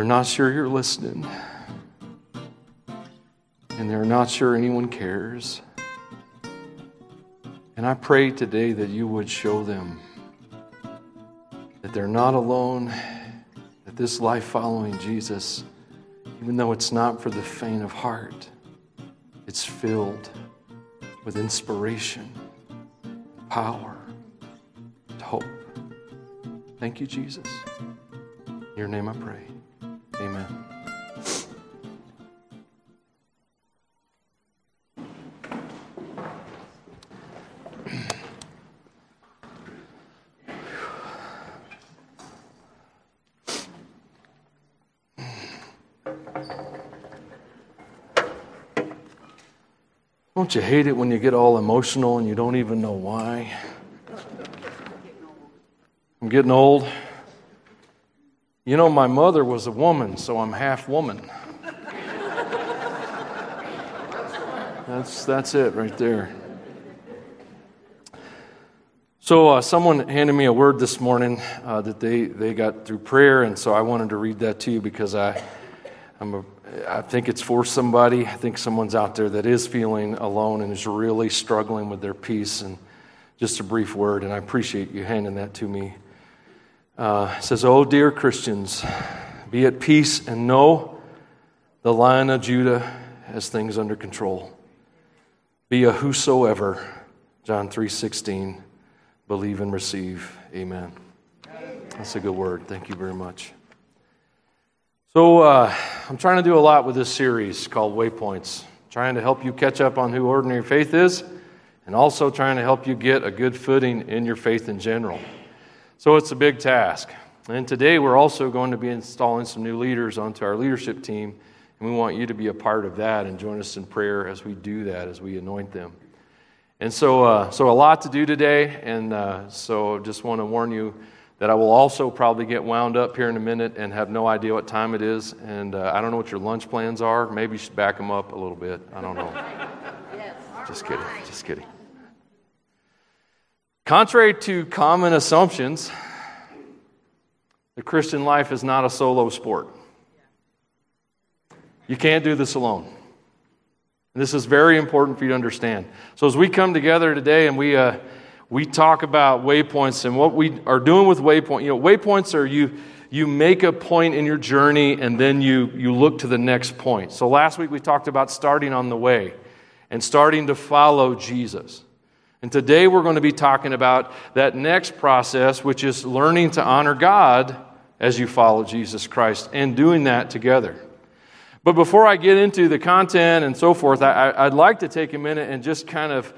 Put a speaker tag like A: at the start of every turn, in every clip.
A: They're not sure you're listening. And they're not sure anyone cares. And I pray today that you would show them that they're not alone, that this life following Jesus, even though it's not for the faint of heart, it's filled with inspiration, power, hope. Thank you, Jesus. In your name I pray. Amen. Don't you hate it when you get all emotional and you don't even know why? I'm getting old. You know, my mother was a woman, so I'm half woman. That's, that's it right there. So, uh, someone handed me a word this morning uh, that they, they got through prayer, and so I wanted to read that to you because I, I'm a, I think it's for somebody. I think someone's out there that is feeling alone and is really struggling with their peace. And just a brief word, and I appreciate you handing that to me. Uh, says, Oh, dear Christians, be at peace and know the Lion of Judah has things under control. Be a whosoever, John 3.16, believe and receive. Amen. That's a good word. Thank you very much. So, uh, I'm trying to do a lot with this series called Waypoints, trying to help you catch up on who ordinary faith is, and also trying to help you get a good footing in your faith in general. So, it's a big task. And today, we're also going to be installing some new leaders onto our leadership team, and we want you to be a part of that and join us in prayer as we do that, as we anoint them. And so, uh, so a lot to do today, and uh, so just want to warn you that I will also probably get wound up here in a minute and have no idea what time it is. And uh, I don't know what your lunch plans are. Maybe you should back them up a little bit. I don't know. yes. Just kidding. Just kidding. Contrary to common assumptions, the Christian life is not a solo sport. You can't do this alone. And this is very important for you to understand. So, as we come together today and we, uh, we talk about waypoints and what we are doing with waypoint. You know, waypoints are you you make a point in your journey and then you you look to the next point. So last week we talked about starting on the way and starting to follow Jesus. And today we're going to be talking about that next process, which is learning to honor God as you follow Jesus Christ and doing that together. But before I get into the content and so forth, I, would like to take a minute and just kind of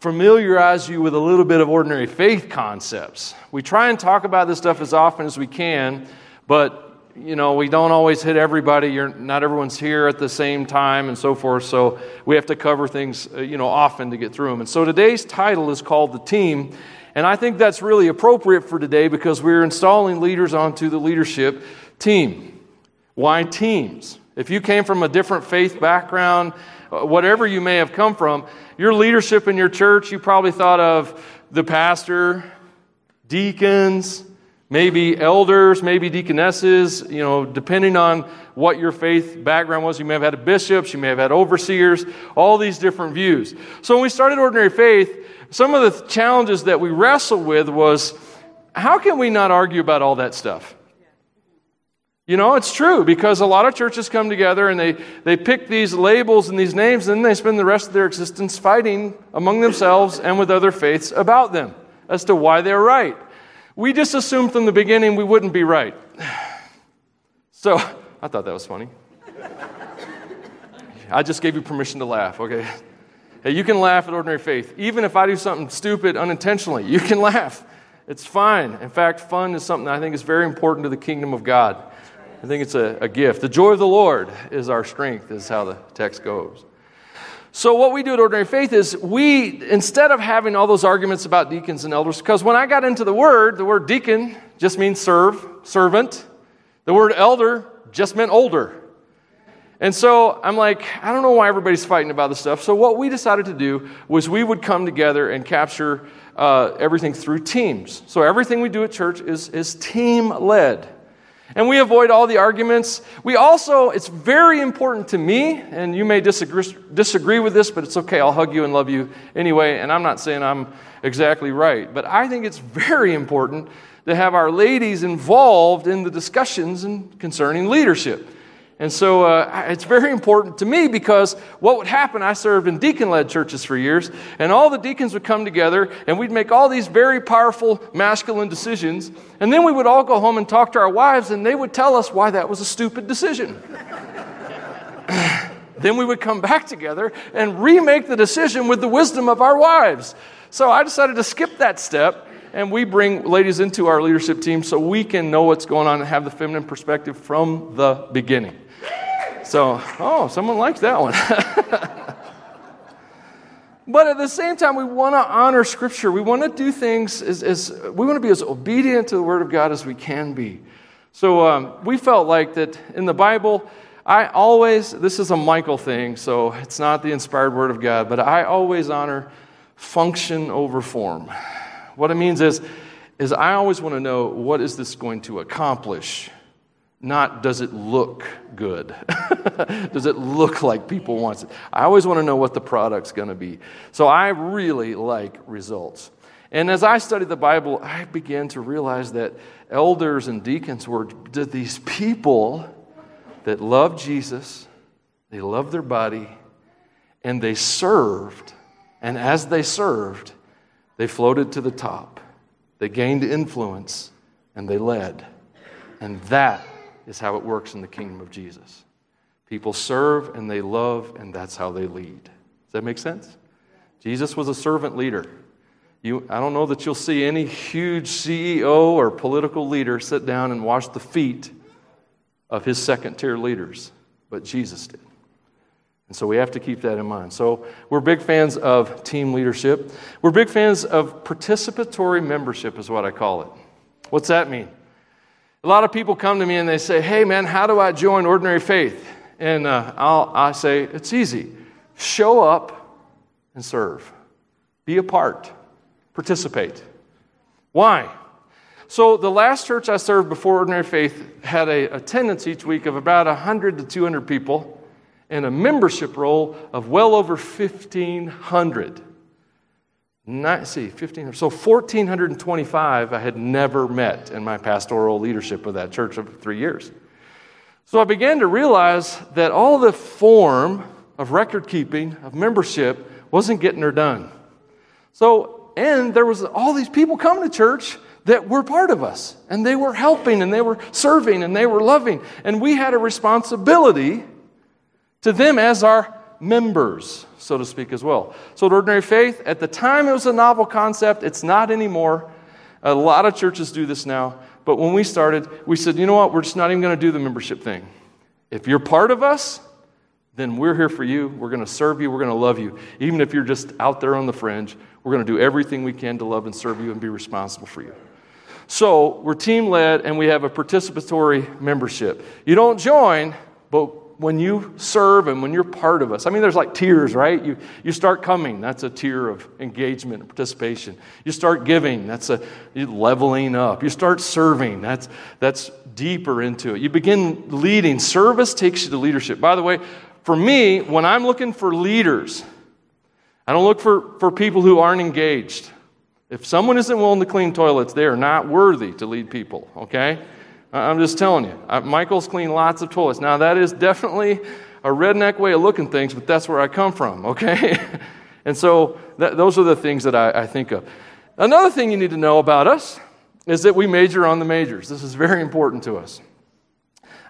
A: familiarize you with a little bit of ordinary faith concepts. We try and talk about this stuff as often as we can, but you know, we don't always hit everybody. You're, not everyone's here at the same time and so forth. So we have to cover things, uh, you know, often to get through them. And so today's title is called The Team. And I think that's really appropriate for today because we're installing leaders onto the leadership team. Why teams? If you came from a different faith background, uh, whatever you may have come from, your leadership in your church, you probably thought of the pastor, deacons, maybe elders, maybe deaconesses, you know, depending on what your faith background was. You may have had bishops, you may have had overseers, all these different views. So when we started Ordinary Faith, some of the challenges that we wrestled with was how can we not argue about all that stuff? You know, it's true because a lot of churches come together and they, they pick these labels and these names, and then they spend the rest of their existence fighting among themselves and with other faiths about them as to why they're right. We just assumed from the beginning we wouldn't be right. So, I thought that was funny. I just gave you permission to laugh, okay? Hey, you can laugh at ordinary faith. Even if I do something stupid unintentionally, you can laugh. It's fine. In fact, fun is something I think is very important to the kingdom of God. I think it's a, a gift. The joy of the Lord is our strength, is how the text goes. So, what we do at Ordinary Faith is we, instead of having all those arguments about deacons and elders, because when I got into the word, the word deacon just means serve, servant. The word elder just meant older. And so I'm like, I don't know why everybody's fighting about this stuff. So, what we decided to do was we would come together and capture uh, everything through teams. So, everything we do at church is, is team led. And we avoid all the arguments. We also, it's very important to me, and you may disagree, disagree with this, but it's okay. I'll hug you and love you anyway. And I'm not saying I'm exactly right, but I think it's very important to have our ladies involved in the discussions concerning leadership. And so uh, it's very important to me because what would happen, I served in deacon led churches for years, and all the deacons would come together and we'd make all these very powerful masculine decisions. And then we would all go home and talk to our wives, and they would tell us why that was a stupid decision. then we would come back together and remake the decision with the wisdom of our wives. So I decided to skip that step and we bring ladies into our leadership team so we can know what's going on and have the feminine perspective from the beginning. So, oh, someone likes that one. but at the same time, we want to honor Scripture. We want to do things as, as, we want to be as obedient to the Word of God as we can be. So um, we felt like that in the Bible, I always, this is a Michael thing, so it's not the inspired Word of God, but I always honor function over form. What it means is, is I always want to know what is this going to accomplish? Not does it look good? does it look like people want it? I always want to know what the product's going to be. So I really like results. And as I studied the Bible, I began to realize that elders and deacons were these people that loved Jesus, they loved their body, and they served. And as they served, they floated to the top. They gained influence and they led. And that is how it works in the kingdom of Jesus. People serve and they love, and that's how they lead. Does that make sense? Jesus was a servant leader. You, I don't know that you'll see any huge CEO or political leader sit down and wash the feet of his second tier leaders, but Jesus did. And so we have to keep that in mind. So we're big fans of team leadership. We're big fans of participatory membership, is what I call it. What's that mean? A lot of people come to me and they say, Hey, man, how do I join ordinary faith? And uh, I'll, I say, It's easy. Show up and serve, be a part, participate. Why? So, the last church I served before Ordinary Faith had a attendance each week of about 100 to 200 people and a membership roll of well over 1,500. Not, see, 1500. So 1,425 I had never met in my pastoral leadership of that church of three years. So I began to realize that all the form of record keeping, of membership, wasn't getting her done. So, and there was all these people coming to church that were part of us, and they were helping, and they were serving, and they were loving. And we had a responsibility to them as our members, so to speak, as well. So, at Ordinary Faith, at the time it was a novel concept, it's not anymore. A lot of churches do this now. But when we started, we said, you know what, we're just not even going to do the membership thing. If you're part of us, then we're here for you. We're going to serve you. We're going to love you. Even if you're just out there on the fringe, we're going to do everything we can to love and serve you and be responsible for you. So we're team led and we have a participatory membership. You don't join, but when you serve and when you're part of us, I mean, there's like tiers, right? You, you start coming, that's a tier of engagement and participation. You start giving, that's a leveling up. You start serving, that's, that's deeper into it. You begin leading. Service takes you to leadership. By the way, for me, when I'm looking for leaders, I don't look for, for people who aren't engaged. If someone isn't willing to clean toilets, they are not worthy to lead people, okay? I'm just telling you. Michael's cleaned lots of toilets. Now, that is definitely a redneck way of looking things, but that's where I come from, okay? and so those are the things that I, I think of. Another thing you need to know about us is that we major on the majors. This is very important to us.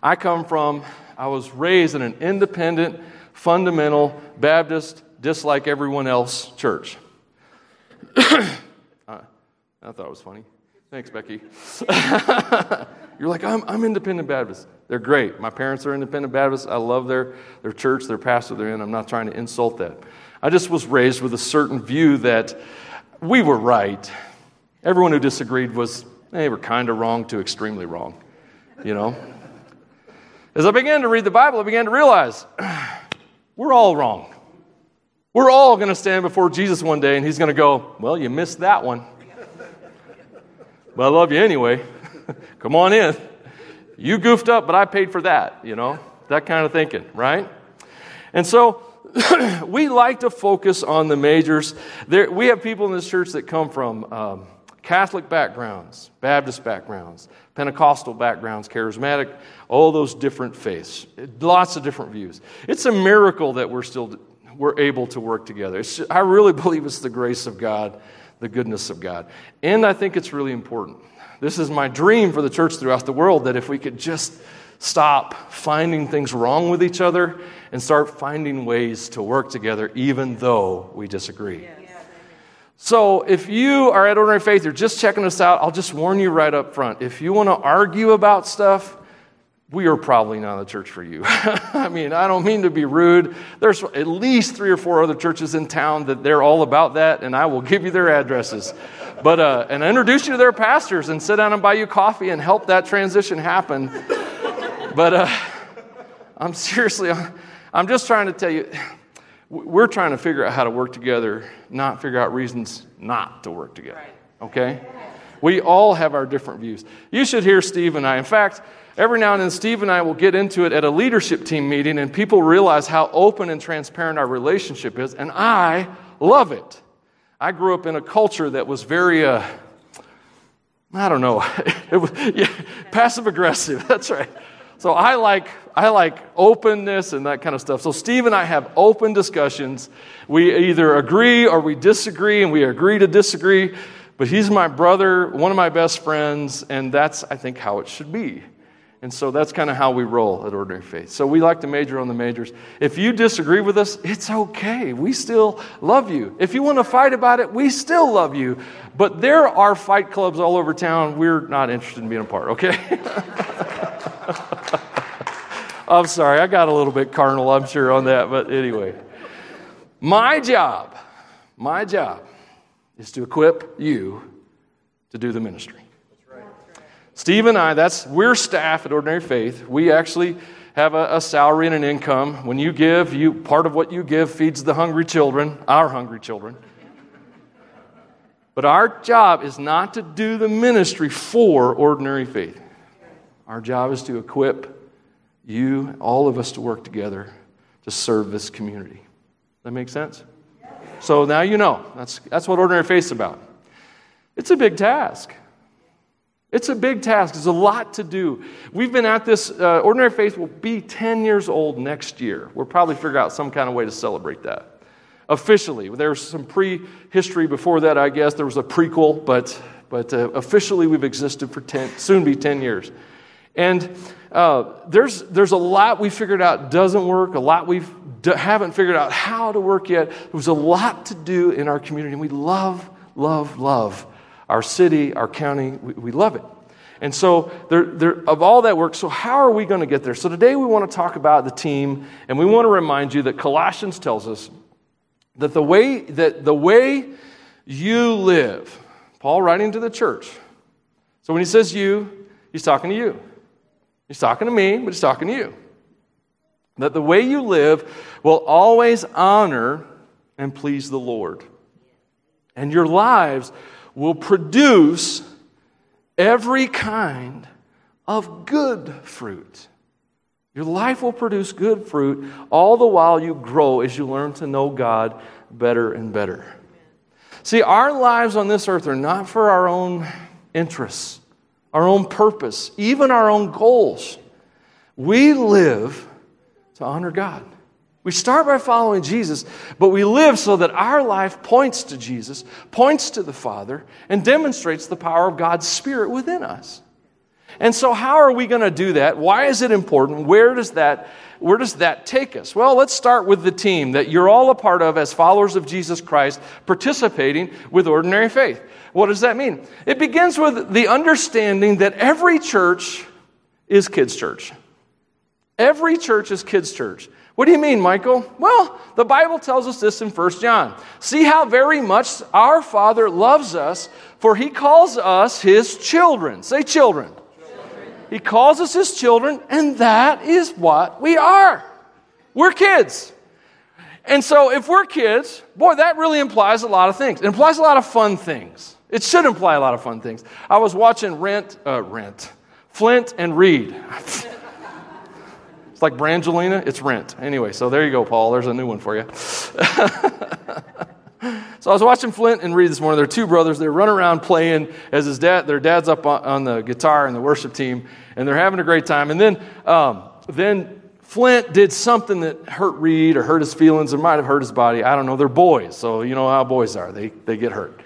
A: I come from, I was raised in an independent, fundamental, Baptist, dislike everyone else church. I thought it was funny. Thanks, Becky. You're like, I'm, I'm independent Baptist. They're great. My parents are independent Baptists. I love their, their church, their pastor they're in. I'm not trying to insult that. I just was raised with a certain view that we were right. Everyone who disagreed was, they were kind of wrong to extremely wrong, you know? As I began to read the Bible, I began to realize we're all wrong. We're all going to stand before Jesus one day and he's going to go, Well, you missed that one. But I love you anyway. Come on in. you goofed up, but I paid for that, you know, that kind of thinking, right? And so we like to focus on the majors. There, we have people in this church that come from um, Catholic backgrounds, Baptist backgrounds, Pentecostal backgrounds, charismatic, all those different faiths, lots of different views. It's a miracle that we're still we're able to work together. It's, I really believe it's the grace of God, the goodness of God. And I think it's really important. This is my dream for the church throughout the world that if we could just stop finding things wrong with each other and start finding ways to work together even though we disagree. So, if you are at Ordinary Faith, you're just checking us out, I'll just warn you right up front. If you want to argue about stuff, we are probably not the church for you. I mean, I don't mean to be rude. There's at least three or four other churches in town that they're all about that, and I will give you their addresses. But uh, and introduce you to their pastors and sit down and buy you coffee and help that transition happen. but uh, I'm seriously, I'm just trying to tell you, we're trying to figure out how to work together, not figure out reasons not to work together. Okay? We all have our different views. You should hear Steve and I. In fact, Every now and then, Steve and I will get into it at a leadership team meeting, and people realize how open and transparent our relationship is, and I love it. I grew up in a culture that was very, uh, I don't know, it was yeah, passive aggressive. That's right. So I like I like openness and that kind of stuff. So Steve and I have open discussions. We either agree or we disagree, and we agree to disagree. But he's my brother, one of my best friends, and that's I think how it should be. And so that's kind of how we roll at Ordinary Faith. So we like to major on the majors. If you disagree with us, it's okay. We still love you. If you want to fight about it, we still love you. But there are fight clubs all over town. We're not interested in being a part, okay? I'm sorry, I got a little bit carnal, I'm sure, on that. But anyway, my job, my job is to equip you to do the ministry. Steve and I, that's we're staff at Ordinary Faith. We actually have a, a, salary and an income. When you give, you part of what you give feeds the hungry children, our hungry children. But our job is not to do the ministry for Ordinary Faith. Our job is to equip you, all of us, to work together to serve this community. That make sense? So now you know. That's, that's what Ordinary Faith is about. It's a big task. It's a big task. There's a lot to do. We've been at this, uh, Ordinary Faith will be 10 years old next year. We'll probably figure out some kind of way to celebrate that. Officially, there's some pre history before that, I guess. There was a prequel, but, but uh, officially we've existed for 10, soon be 10 years. And uh, there's, there's a lot we figured out doesn't work, a lot we d- haven't figured out how to work yet. There's a lot to do in our community, and we love, love, love our city, our county. We, we love it. And so, there, there, of all that work, so how are we going to get there? So, today we want to talk about the team, and we want to remind you that Colossians tells us that the way, that the way you live, Paul writing to the church. So, when he says you, he's talking to you. He's talking to me, but he's talking to you. That the way you live will always honor and please the Lord. And your lives will produce every kind of good fruit. Your life will produce good fruit all the while you grow as you learn to know God better and better. See, our lives on this earth are not for our own interests, our own purpose, even our own goals. We live to honor God. We start by following Jesus, but we live so that our life points to Jesus, points to the Father, and demonstrates the power of God's Spirit within us. And so, how are we going to do that? Why is it important? Where does that where does that take us? Well, let's start with the team that you're all a part of as followers of Jesus Christ, participating with ordinary faith. What does that mean? It begins with the understanding that every church is kids' church. Every church is kids' church. What do you mean, Michael? Well, the Bible tells us this in 1 John. See how very much our Father loves us, for he calls us his children. Say children. children. He calls us his children, and that is what we are. We're kids. And so, if we're kids, boy, that really implies a lot of things. It implies a lot of fun things. It should imply a lot of fun things. I was watching Rent, uh, Rent, Flint and Reed. it's like Brangelina, it's Rent. Anyway, so there you go, Paul. There's a new one for you. So I was watching Flint and Reed this morning. They're two brothers. They're running around playing as his dad. Their dad's up on, the guitar and the worship team, and they're having a great time. And then, um, then Flint did something that hurt Reed or hurt his feelings or might have hurt his body. I don't know. They're boys, so you know how boys are. They they get hurt.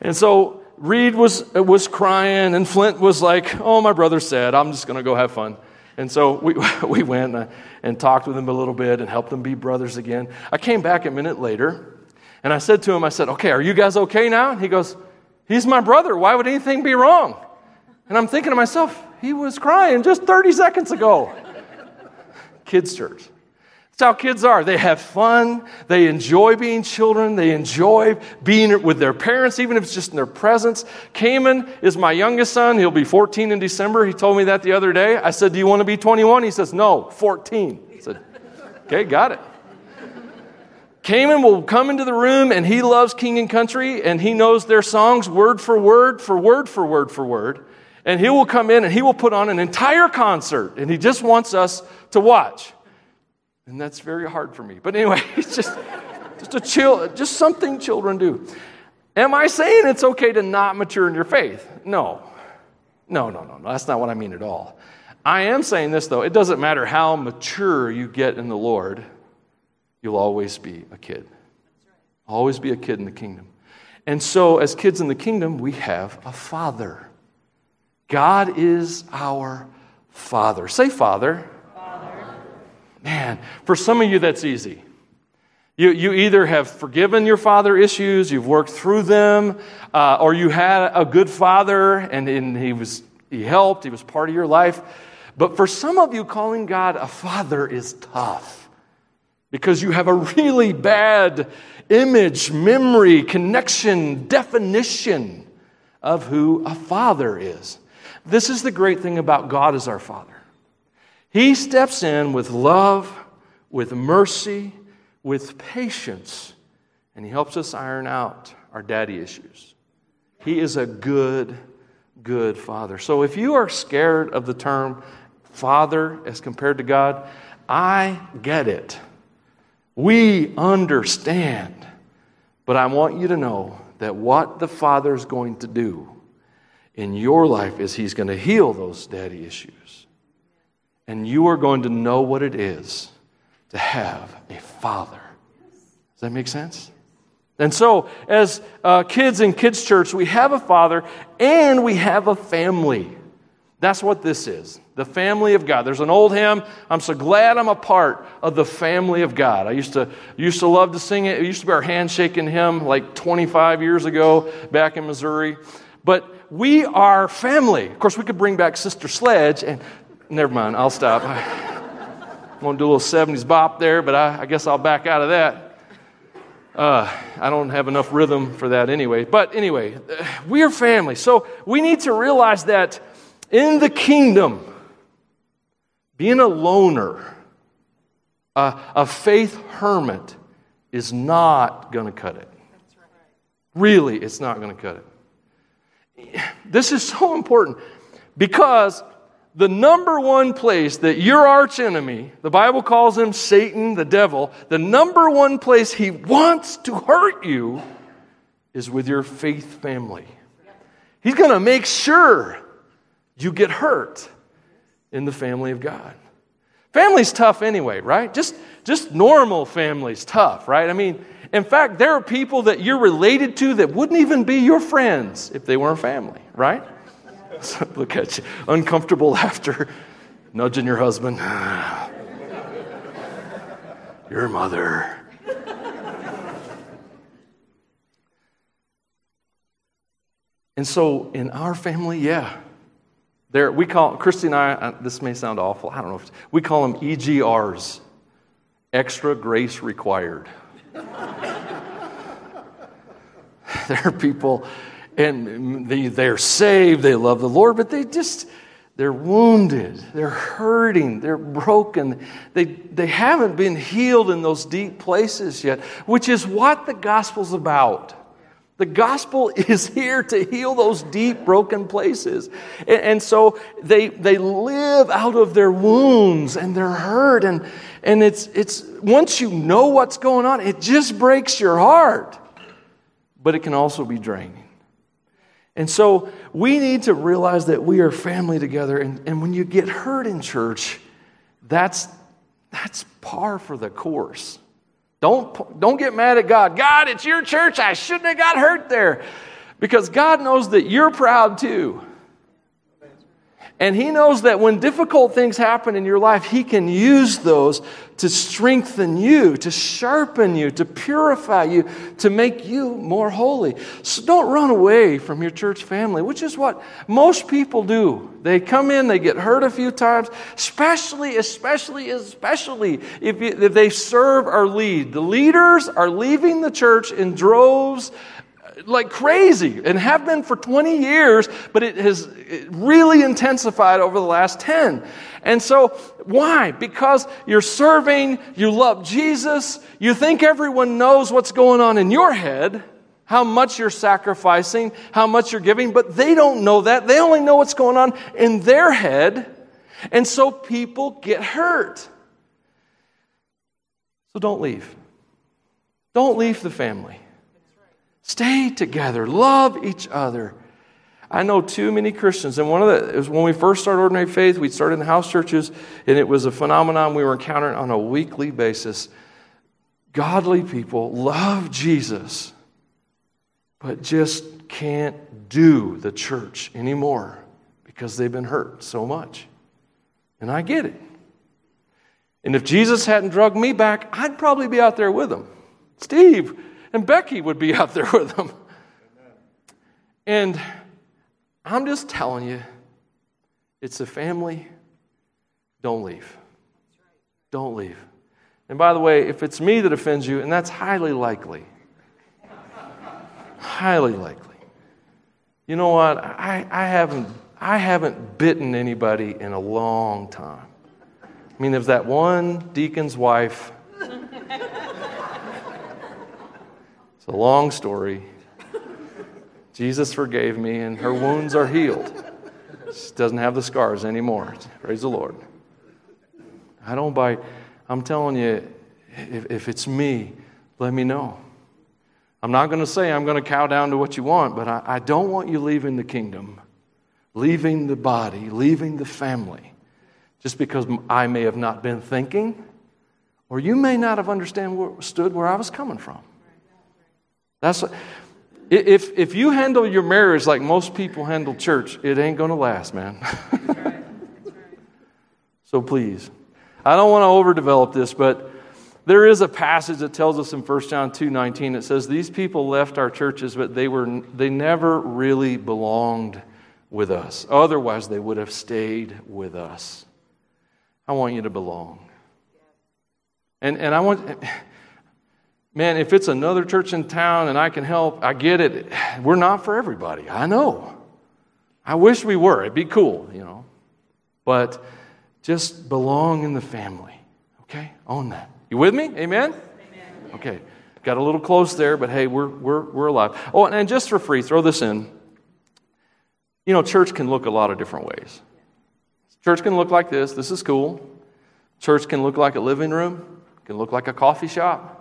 A: And so Reed was was crying, and Flint was like, "Oh, my brother said I'm just to go have fun." And so we, we went and, and talked with him a little bit and helped them be brothers again. I came back a minute later and I said to him, I said, okay, are you guys okay now? And he goes, he's my brother. Why would anything be wrong? And I'm thinking to myself, he was crying just 30 seconds ago. kids' church. How kids are. They have fun. They enjoy being children. They enjoy being with their parents, even if it's just in their presence. Cayman is my youngest son. He'll be 14 in December. He told me that the other day. I said, Do you want to be 21? He says, No, 14. I said, Okay, got it. Cayman will come into the room and he loves King and Country and he knows their songs word for word, for word, for word, for word. And he will come in and he will put on an entire concert and he just wants us to watch. And that's very hard for me. But anyway, it's just, just a chill, just something children do. Am I saying it's okay to not mature in your faith? No. No, no, no, no. That's not what I mean at all. I am saying this though. It doesn't matter how mature you get in the Lord you'll always be a kid. Always be a kid in the kingdom. And so, as kids in the kingdom, we have a father. God is our father. Say, Father. Father. Man, for some of you, that's easy. You, you either have forgiven your father issues, you've worked through them, uh, or you had a good father and, and he, was, he helped, he was part of your life. But for some of you, calling God a father is tough because you have a really bad image, memory, connection, definition of who a father is. This is the great thing about God as our Father. He steps in with love, with mercy, with patience, and He helps us iron out our daddy issues. He is a good, good Father. So if you are scared of the term Father as compared to God, I get it. We understand. But I want you to know that what the Father is going to do in your life is He's going to heal those daddy issues. And you are going to know what it is to have a father. Does that make sense? And so, as uh, kids in kids' church, we have a father and we have a family. That's what this is the family of God. There's an old hymn, I'm so glad I'm a part of the family of God. I used to, used to love to sing it. It used to be our handshaking hymn like 25 years ago back in Missouri. But we are family. Of course, we could bring back Sister Sledge, and never mind, I'll stop. I won't do a little 70s bop there, but I, I guess I'll back out of that. Uh, I don't have enough rhythm for that anyway. But anyway, we are family. So we need to realize that in the kingdom, being a loner, a, a faith hermit, is not going to cut it. Really, it's not going to cut it. This is so important because the number one place that your archenemy, the Bible calls him Satan, the devil, the number one place he wants to hurt you is with your faith family. He's going to make sure you get hurt in the family of God. Family's tough anyway, right? Just, just normal family's tough, right? I mean, in fact, there are people that you're related to that wouldn't even be your friends if they weren't family, right? Look at you, uncomfortable laughter, nudging your husband. your mother. and so in our family, yeah, there, we call, Christy and I, uh, this may sound awful, I don't know if, we call them EGRs, extra grace required. there are people, and they, they're saved, they love the Lord, but they just, they're wounded, they're hurting, they're broken. They, they haven't been healed in those deep places yet, which is what the gospel's about. The gospel is here to heal those deep, broken places. And, and, so they, they live out of their wounds and their hurt. And, and it's, it's, once you know what's going on, it just breaks your heart. But it can also be draining. And so we need to realize that we are family together. And, and when you get hurt in church, that's, that's par for the course. Don't, don't get mad at God. God, it's your church. I shouldn't have got hurt there. Because God knows that you're proud too. And He knows that when difficult things happen in your life, He can use those to strengthen you, to sharpen you, to purify you, to make you more holy. So don't run away from your church family, which is what most people do. They come in, they get hurt a few times, especially, especially, especially if, if they serve or lead. The leaders are leaving the church in droves like crazy and have been for 20 years, but it has really intensified over the last 10. And so, why? Because you're serving, you love Jesus, you think everyone knows what's going on in your head, how much you're sacrificing, how much you're giving, but they don't know that. They only know what's going on in their head. And so people get hurt. So don't leave. Don't leave the family. Stay together, love each other. I know too many Christians, and one of the, it was when we first started Ordinary Faith, we started in the house churches, and it was a phenomenon we were encountering on a weekly basis. Godly people love Jesus, but just can't do the church anymore because they've been hurt so much. And I get it. And if Jesus hadn't drugged me back, I'd probably be out there with him. Steve, and Becky would be out there with them. And I'm just telling you, it's a family. Don't leave. Don't leave. And by the way, if it's me that offends you, and that's highly likely, highly likely. You know what? I, I, haven't, I haven't bitten anybody in a long time. I mean, there's that one deacon's wife a long story. Jesus forgave me, and her wounds are healed. She doesn't have the scars anymore. Praise the Lord. I don't buy, I'm telling you, if, if it's me, let me know. I'm not going to say I'm going to cow down to what you want, but I, I don't want you leaving the kingdom, leaving the body, leaving the family, just because I may have not been thinking, or you may not have understood where I was coming from. That's if if you handle your marriage like most people handle church, it ain't going to last, man. so please, I don't want to overdevelop this, but there is a passage that tells us in 1 John 2:19 it says these people left our churches but they were they never really belonged with us. Otherwise they would have stayed with us. I want you to belong. And and I want man, if it's another church in town and I can help, I get it. We're not for everybody. I know. I wish we were. It'd be cool, you know. But just belong in the family. Okay? Own that. You with me? Amen? Amen. Okay. Got a little close there, but hey, we're, we're, we're alive. Oh, and just for free, throw this in. You know, church can look a lot of different ways. Church can look like this. This is cool. Church can look like a living room, can look like a coffee shop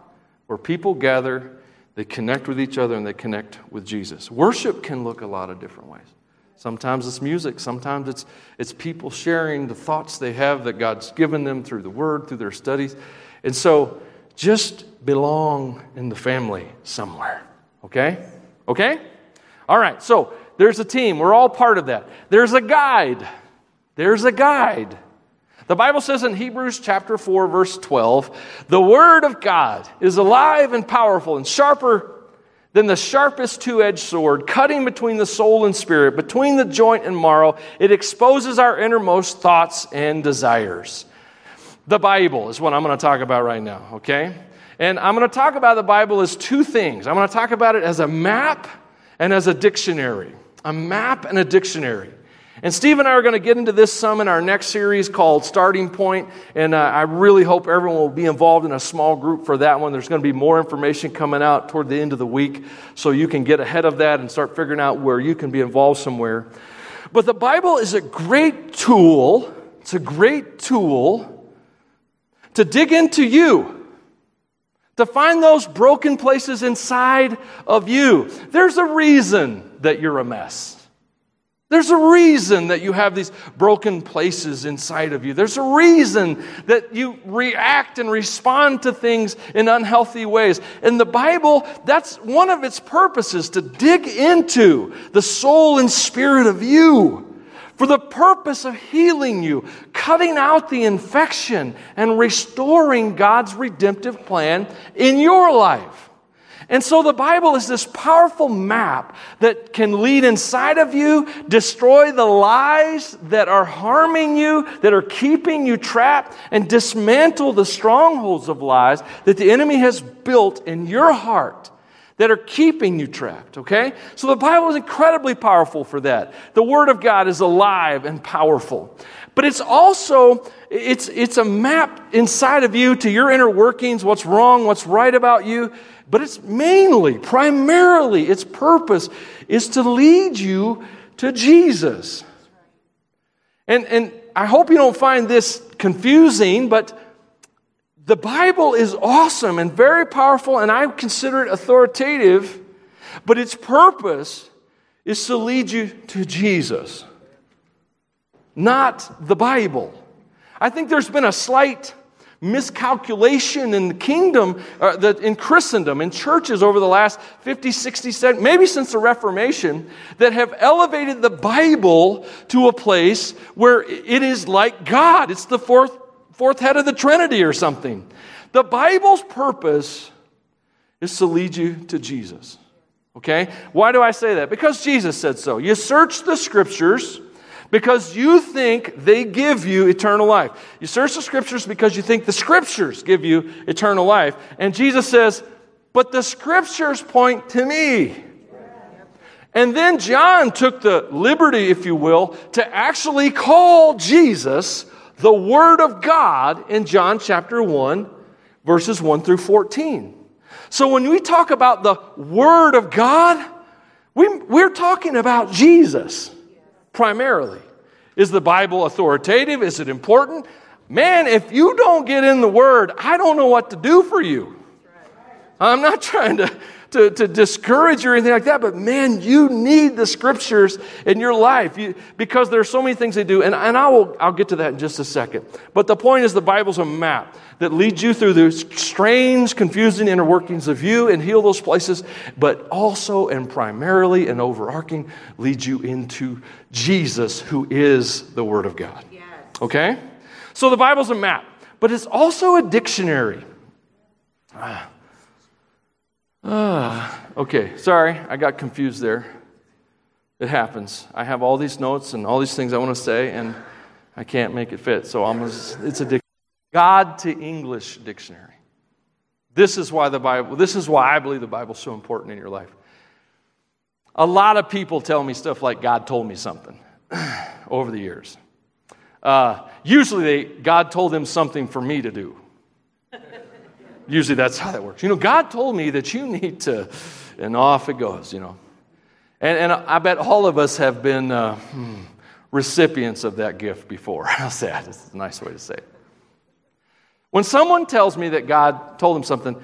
A: where people gather, they connect with each other, and they connect with Jesus. Worship can look a lot of different ways. Sometimes it's music, sometimes it's, it's people sharing the thoughts they have that God's given them through the Word, through their studies. And so just belong in the family somewhere. Okay? Okay? All right, so there's a team. We're all part of that. There's a guide. There's a guide. The Bible says in Hebrews chapter 4 verse 12, the word of God is alive and powerful and sharper than the sharpest two-edged sword, cutting between the soul and spirit, between the joint and marrow. It exposes our innermost thoughts and desires. The Bible is what I'm going to talk about right now, okay? And I'm going to talk about the Bible as two things. I'm going to talk about it as a map and as a dictionary. A map and a dictionary. And Steve and I are going to get into this some in our next series called Starting Point, and uh, I really hope everyone will be involved in a small group for that one. There's going to be more information coming out toward the end of the week, so you can get ahead of that and start figuring out where you can be involved somewhere. But the Bible is a great tool, it's a great tool to dig into you, to find those broken places inside of you. There's a reason that you're a mess. There's a reason that you have these broken places inside of you. There's a reason that you react and respond to things in unhealthy ways. And the Bible, that's one of its purposes to dig into the soul and spirit of you for the purpose of healing you, cutting out the infection, and restoring God's redemptive plan in your life. And so the Bible is this powerful map that can lead inside of you, destroy the lies that are harming you, that are keeping you trapped, and dismantle the strongholds of lies that the enemy has built in your heart that are keeping you trapped, okay? So the Bible is incredibly powerful for that. The Word of God is alive and powerful. But it's also, it's, it's a map inside of you to your inner workings, what's wrong, what's right about you. But it's mainly, primarily, its purpose is to lead you to Jesus. And, and I hope you don't find this confusing, but the Bible is awesome and very powerful, and I consider it authoritative, but its purpose is to lead you to Jesus, not the Bible. I think there's been a slight miscalculation in the kingdom, uh, the, in Christendom, in churches over the last 50, 60, 70, maybe since the Reformation, that have elevated the Bible to a place where it is like God. It's the fourth, fourth head of the Trinity or something. The Bible's purpose is to lead you to Jesus. Okay? Why do I say that? Because Jesus said so. You search the scriptures because you think they give you eternal life. You search the scriptures because you think the scriptures give you eternal life. And Jesus says, But the scriptures point to me. And then John took the liberty, if you will, to actually call Jesus the Word of God in John chapter 1, verses 1 through 14. So when we talk about the Word of God, we, we're talking about Jesus primarily. Is the Bible authoritative? Is it important? Man, if you don't get in the Word, I don't know what to do for you. I'm not trying to, to, to discourage you or anything like that, but man, you need the scriptures in your life you, because there are so many things they do. And, and I will, I'll get to that in just a second. But the point is, the Bible's a map that leads you through the strange, confusing inner workings of you and heal those places, but also and primarily and overarching leads you into Jesus, who is the Word of God. Yes. Okay? So the Bible's a map, but it's also a dictionary. Ah. Ah. Okay, sorry, I got confused there. It happens. I have all these notes and all these things I want to say, and I can't make it fit. So I'm just, it's a dictionary. God to English dictionary. This is why the Bible, this is why I believe the Bible is so important in your life. A lot of people tell me stuff like God told me something over the years. Uh, usually, they, God told them something for me to do. Usually, that's how that works. You know, God told me that you need to, and off it goes, you know. And, and I bet all of us have been uh, hmm, recipients of that gift before. Say that. It's a nice way to say it. When someone tells me that God told them something,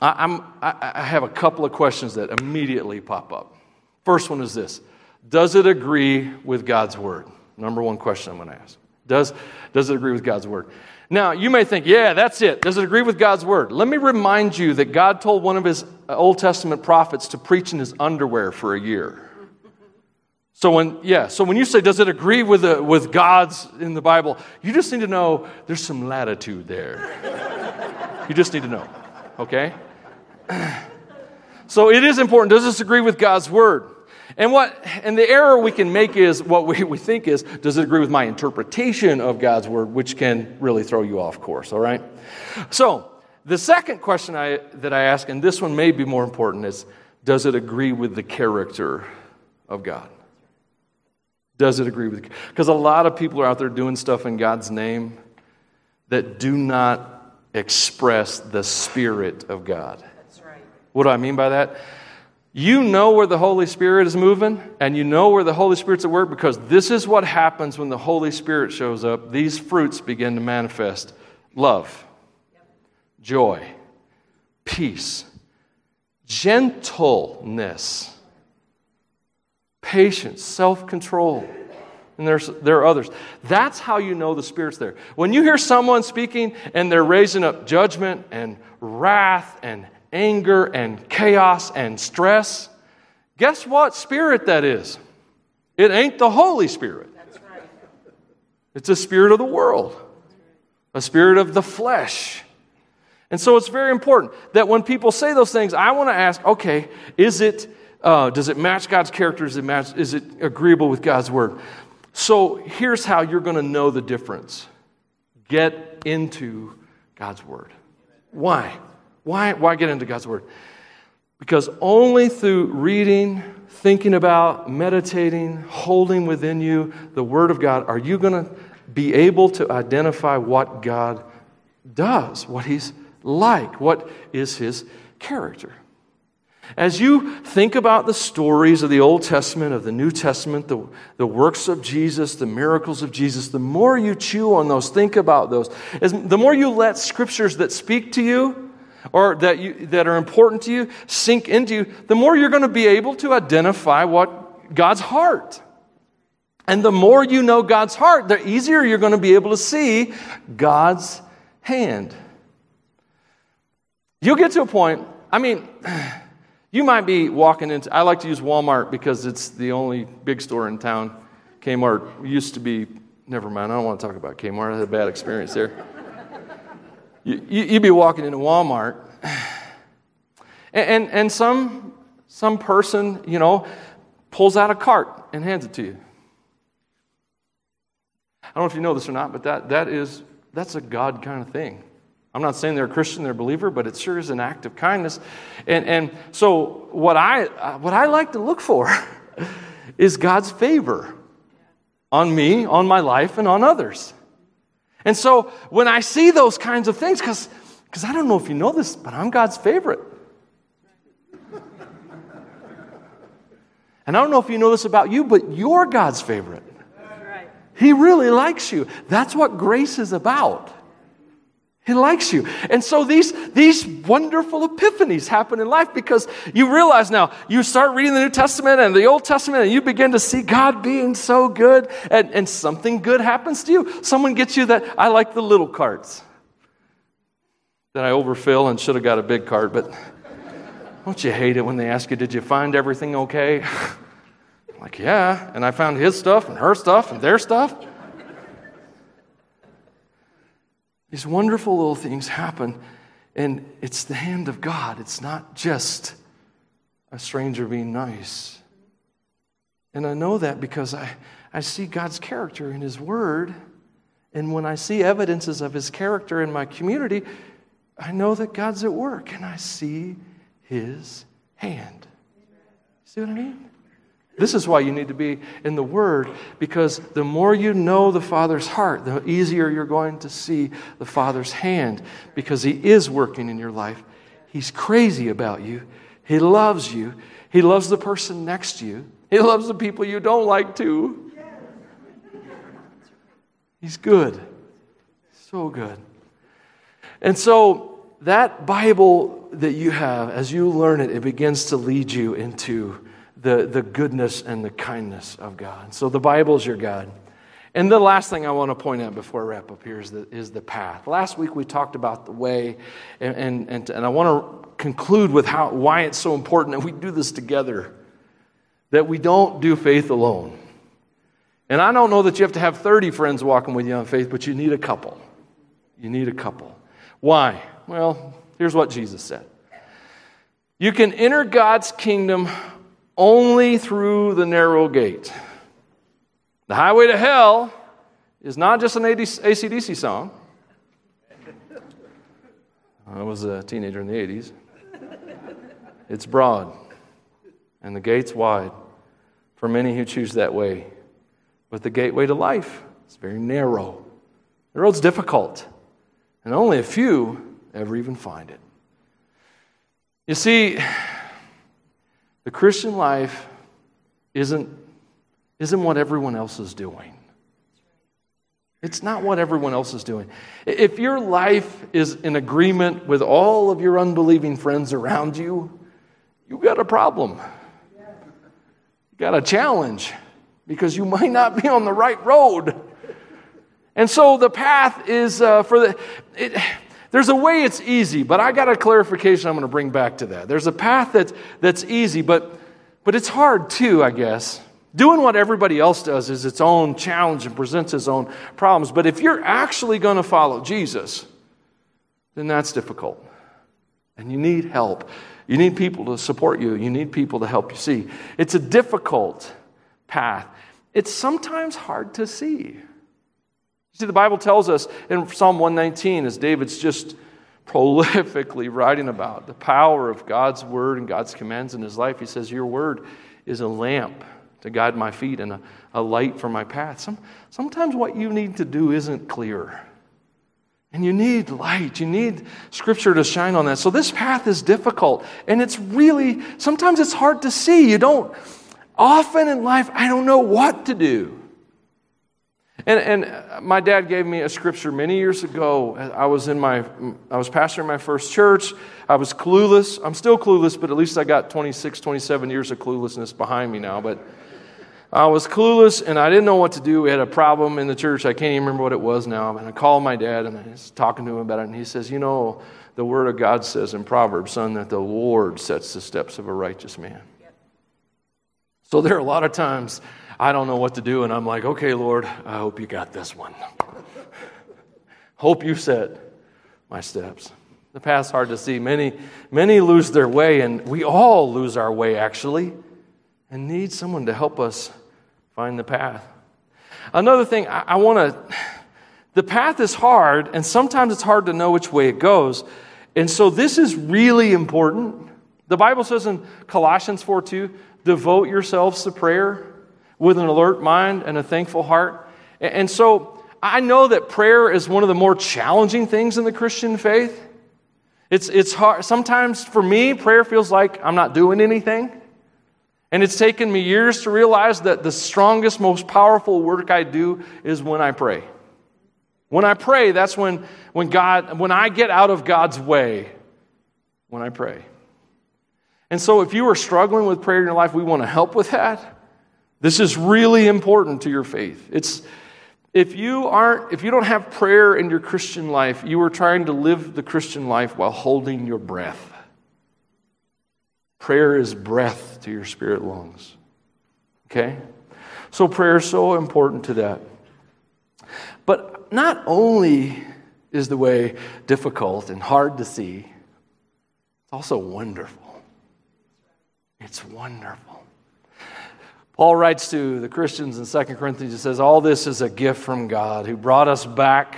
A: I, am I have a couple of questions that immediately pop up. First one is this Does it agree with God's word? Number one question I'm going to ask. Does, does it agree with God's word? Now, you may think, yeah, that's it. Does it agree with God's word? Let me remind you that God told one of his uh, Old Testament prophets to preach in his underwear for a year. So when yeah, so when you say does it agree with the, with God's in the Bible, you just need to know there's some latitude there. you just need to know. Okay? So it is important. Does this agree with God's word? And what and the error we can make is what we, we think is, does it agree with my interpretation of God's word, which can really throw you off course, all right? So the second question I, that I ask, and this one may be more important, is does it agree with the character of God? Does it agree with? Because a lot of people are out there doing stuff in God's name that do not express the Spirit of God. That's right. What do I mean by that? You know where the Holy Spirit is moving, and you know where the Holy Spirit's at work because this is what happens when the Holy Spirit shows up. These fruits begin to manifest love, joy, peace, gentleness patience, self control. And there's, there are others. That's how you know the Spirit's there. When you hear someone speaking and they're raising up judgment and wrath and anger and chaos and stress, guess what spirit that is? It ain't the Holy Spirit. It's a spirit of the world, a spirit of the flesh. And so it's very important that when people say those things, I want to ask okay, is it uh, does it match God's character? It, match, is it agreeable with God's word? So here's how you're going to know the difference get into God's word. Why? Why, why get into God's word? Because only through reading, thinking about, meditating, holding within you the word of God are you going to be able to identify what God does, what he's like, what is his character. As you think about the stories of the Old Testament, of the New Testament, the, the works of Jesus, the miracles of Jesus, the more you chew on those, think about those, as, the more you let scriptures that speak to you or that, you, that are important to you sink into you, the more you're going to be able to identify what God's heart. And the more you know God's heart, the easier you're going to be able to see God's hand. You'll get to a point, I mean, You might be walking into, I like to use Walmart because it's the only big store in town. Kmart used to be, never mind, I don't want to talk about Kmart. I had a bad experience there. You, would be walking into Walmart, and, and, and some, some person, you know, pulls out a cart and hands it to you. I don't know if you know this or not, but that, that is, that's a God kind of thing. I'm not saying they're a Christian, they're a believer, but it sure is an act of kindness. And, and so, what I, what I like to look for is God's favor on me, on my life, and on others. And so, when I see those kinds of things, because I don't know if you know this, but I'm God's favorite. And I don't know if you know this about you, but you're God's favorite. He really likes you. That's what grace is about. He likes you. And so these, these wonderful epiphanies happen in life because you realize now, you start reading the New Testament and the Old Testament and you begin to see God being so good and, and something good happens to you. Someone gets you that, I like the little carts that I overfill and should have got a big cart, but don't you hate it when they ask you, did you find everything okay? like, yeah. And I found his stuff and her stuff and their stuff. These wonderful little things happen, and it's the hand of God. It's not just a stranger being nice. And I know that because I, I see God's character in His Word. And when I see evidences of His character in my community, I know that God's at work and I see His hand. See what I mean? This is why you need to be in the Word, because the more you know the Father's heart, the easier you're going to see the Father's hand, because He is working in your life. He's crazy about you. He loves you. He loves the person next to you. He loves the people you don't like too. He's good. So good. And so, that Bible that you have, as you learn it, it begins to lead you into the, the goodness and the kindness of God. So the Bible's your God. And the last thing I want to point out before I wrap up here is the, is the path. Last week we talked about the way, and, and, and, and I want to conclude with how, why it's so important that we do this together, that we don't do faith alone. And I don't know that you have to have 30 friends walking with you on faith, but you need a couple. You need a couple. Why? Well, here's what Jesus said You can enter God's kingdom only through the narrow gate. The highway to hell is not just an ACDC song. I was a teenager in the 80s. It's broad, and the gate's wide for many who choose that way. But the gateway to life is very narrow. The road's difficult, and only a few ever even find it. You see, the Christian life isn't, isn't what everyone else is doing. It's not what everyone else is doing. If your life is in agreement with all of your unbelieving friends around you, you've got a problem. You've got a challenge because you might not be on the right road. And so the path is uh, for the. It, there's a way it's easy, but I got a clarification I'm going to bring back to that. There's a path that's, that's easy, but, but it's hard too, I guess. Doing what everybody else does is its own challenge and presents its own problems. But if you're actually going to follow Jesus, then that's difficult. And you need help. You need people to support you. You need people to help you see. It's a difficult path. It's sometimes hard to see. See, the Bible tells us in Psalm 119, as David's just prolifically writing about the power of God's word and God's commands in his life, he says, Your word is a lamp to guide my feet and a, a light for my path. Some, sometimes what you need to do isn't clear. And you need light. You need scripture to shine on that. So this path is difficult. And it's really, sometimes it's hard to see. You don't, often in life, I don't know what to do. And, and my dad gave me a scripture many years ago. I was in my, I was pastoring my first church. I was clueless. I'm still clueless, but at least I got 26, 27 years of cluelessness behind me now. But I was clueless and I didn't know what to do. We had a problem in the church. I can't even remember what it was now. And I called my dad and I was talking to him about it. And he says, You know, the word of God says in Proverbs, son, that the Lord sets the steps of a righteous man. So there are a lot of times I don't know what to do, and I'm like, okay, Lord, I hope you got this one. hope you set my steps. The path's hard to see. Many, many lose their way, and we all lose our way, actually, and need someone to help us find the path. Another thing, I, I want to, the path is hard, and sometimes it's hard to know which way it goes. And so this is really important. The Bible says in Colossians 4 2, devote yourselves to prayer with an alert mind and a thankful heart. And so I know that prayer is one of the more challenging things in the Christian faith. It's, it's hard. Sometimes for me, prayer feels like I'm not doing anything. And it's taken me years to realize that the strongest, most powerful work I do is when I pray. When I pray, that's when, when God, when I get out of God's way, when I pray. And so if you are struggling with prayer in your life, we want to help with that. This is really important to your faith. It's if you aren't if you don't have prayer in your Christian life, you are trying to live the Christian life while holding your breath. Prayer is breath to your spirit lungs. Okay? So prayer is so important to that. But not only is the way difficult and hard to see, it's also wonderful. It's wonderful. Paul writes to the Christians in 2 Corinthians, he says, All this is a gift from God who brought us back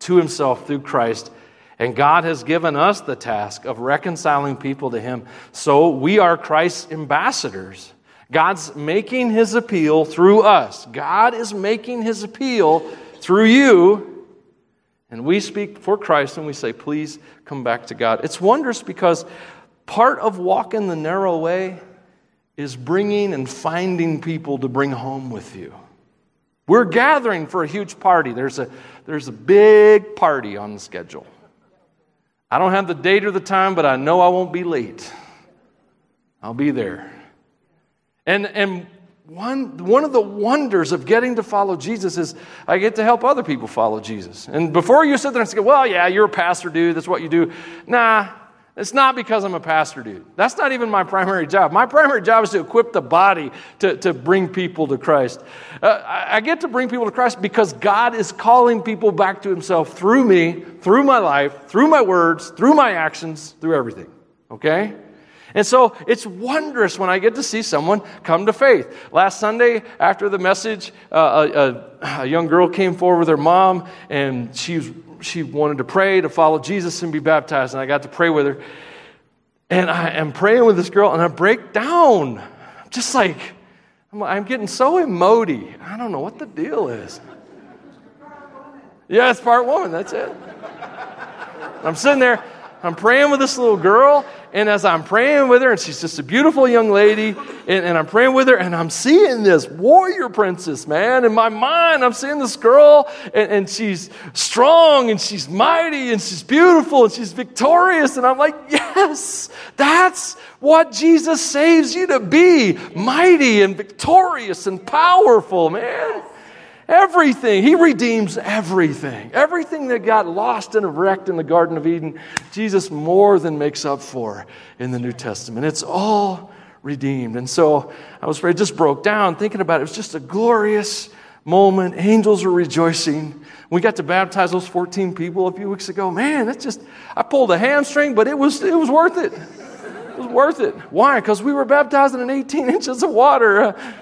A: to himself through Christ. And God has given us the task of reconciling people to him. So we are Christ's ambassadors. God's making his appeal through us. God is making his appeal through you. And we speak for Christ and we say, Please come back to God. It's wondrous because part of walking the narrow way is bringing and finding people to bring home with you. We're gathering for a huge party. There's a, there's a big party on the schedule. I don't have the date or the time, but I know I won't be late. I'll be there. And, and one, one of the wonders of getting to follow Jesus is I get to help other people follow Jesus. And before you sit there and say, well, yeah, you're a pastor, dude, that's what you do. Nah, it's not because I'm a pastor, dude. That's not even my primary job. My primary job is to equip the body to, to bring people to Christ. Uh, I get to bring people to Christ because God is calling people back to Himself through me, through my life, through my words, through my actions, through everything. Okay? And so it's wondrous when I get to see someone come to faith. Last Sunday, after the message, uh, a, a, young girl came forward with her mom, and she was she wanted to pray to follow Jesus and be baptized, and I got to pray with her. And I am praying with this girl, and I break down. just like, I'm, I'm getting so emoty. I don't know what the deal is. Yeah, it's part woman. That's it. I'm sitting there. I'm praying with this little girl, and as I'm praying with her, and she's just a beautiful young lady, and, and, I'm praying with her, and I'm seeing this warrior princess, man. In my mind, I'm seeing this girl, and, and she's strong, and she's mighty, and she's beautiful, and she's victorious. And I'm like, yes, that's what Jesus saves you to be mighty and victorious and powerful, man. Everything. He redeems everything. Everything that got lost and wrecked in the Garden of Eden, Jesus more than makes up for in the New Testament. It's all redeemed. And so I was afraid, just broke down thinking about it. It was just a glorious moment. Angels were rejoicing. We got to baptize those 14 people a few weeks ago. Man, that's just, I pulled a hamstring, but it was, it was worth it. It was worth it. Why? Because we were baptized in 18 inches of water. Uh,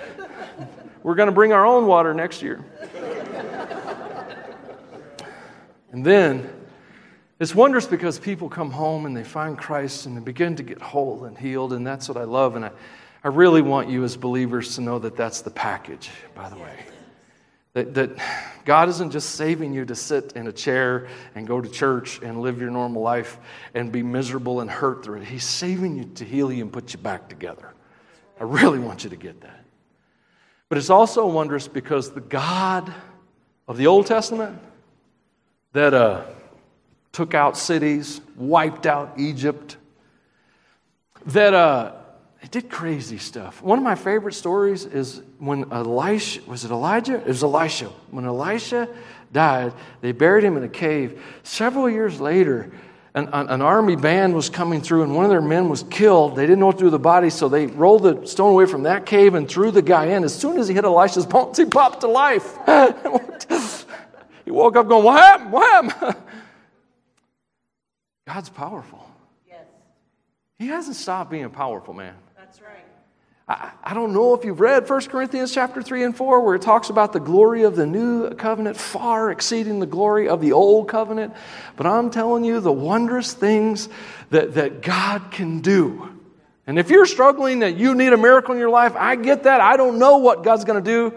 A: we're going to bring our own water next year. And then it's wondrous because people come home and they find Christ and they begin to get whole and healed, and that's what I love. And I, I really want you as believers to know that that's the package, by the way. That, that God isn't just saving you to sit in a chair and go to church and live your normal life and be miserable and hurt through it. He's saving you to heal you and put you back together. I really want you to get that. But it's also wondrous because the God of the Old Testament that uh, took out cities, wiped out Egypt, that uh, did crazy stuff. One of my favorite stories is when Elisha, was it Elijah? It was Elisha. When Elisha died, they buried him in a cave. Several years later, an, an, army band was coming through, and one of their men was killed. They didn't know what to do with the body, so they rolled the stone away from that cave and threw the guy in. As soon as he hit Elisha's bones, he popped to life. he woke up going, What happened? What happened? God's powerful. Yes. He hasn't stopped being powerful, man.
B: That's right.
A: I, I don't know if you've read 1 Corinthians chapter 3 and 4, where it talks about the glory of the new covenant far exceeding the glory of the old covenant. But I'm telling you the wondrous things that, that God can do. And if you're struggling that you need a miracle in your life, I get that. I don't know what God's going to do.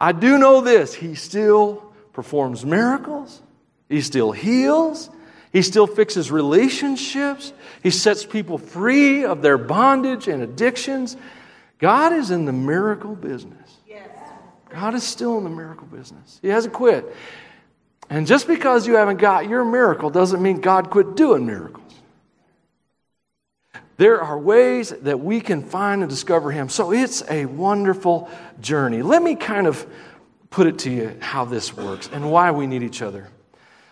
A: I do know this He still performs miracles, He still heals, He still fixes relationships, He sets people free of their bondage and addictions. God is in the miracle business. God is still in the miracle business. He hasn't quit. And just because you haven't got your miracle doesn't mean God quit doing miracles. There are ways that we can find and discover Him. So it's a wonderful journey. Let me kind of put it to you how this works and why we need each other.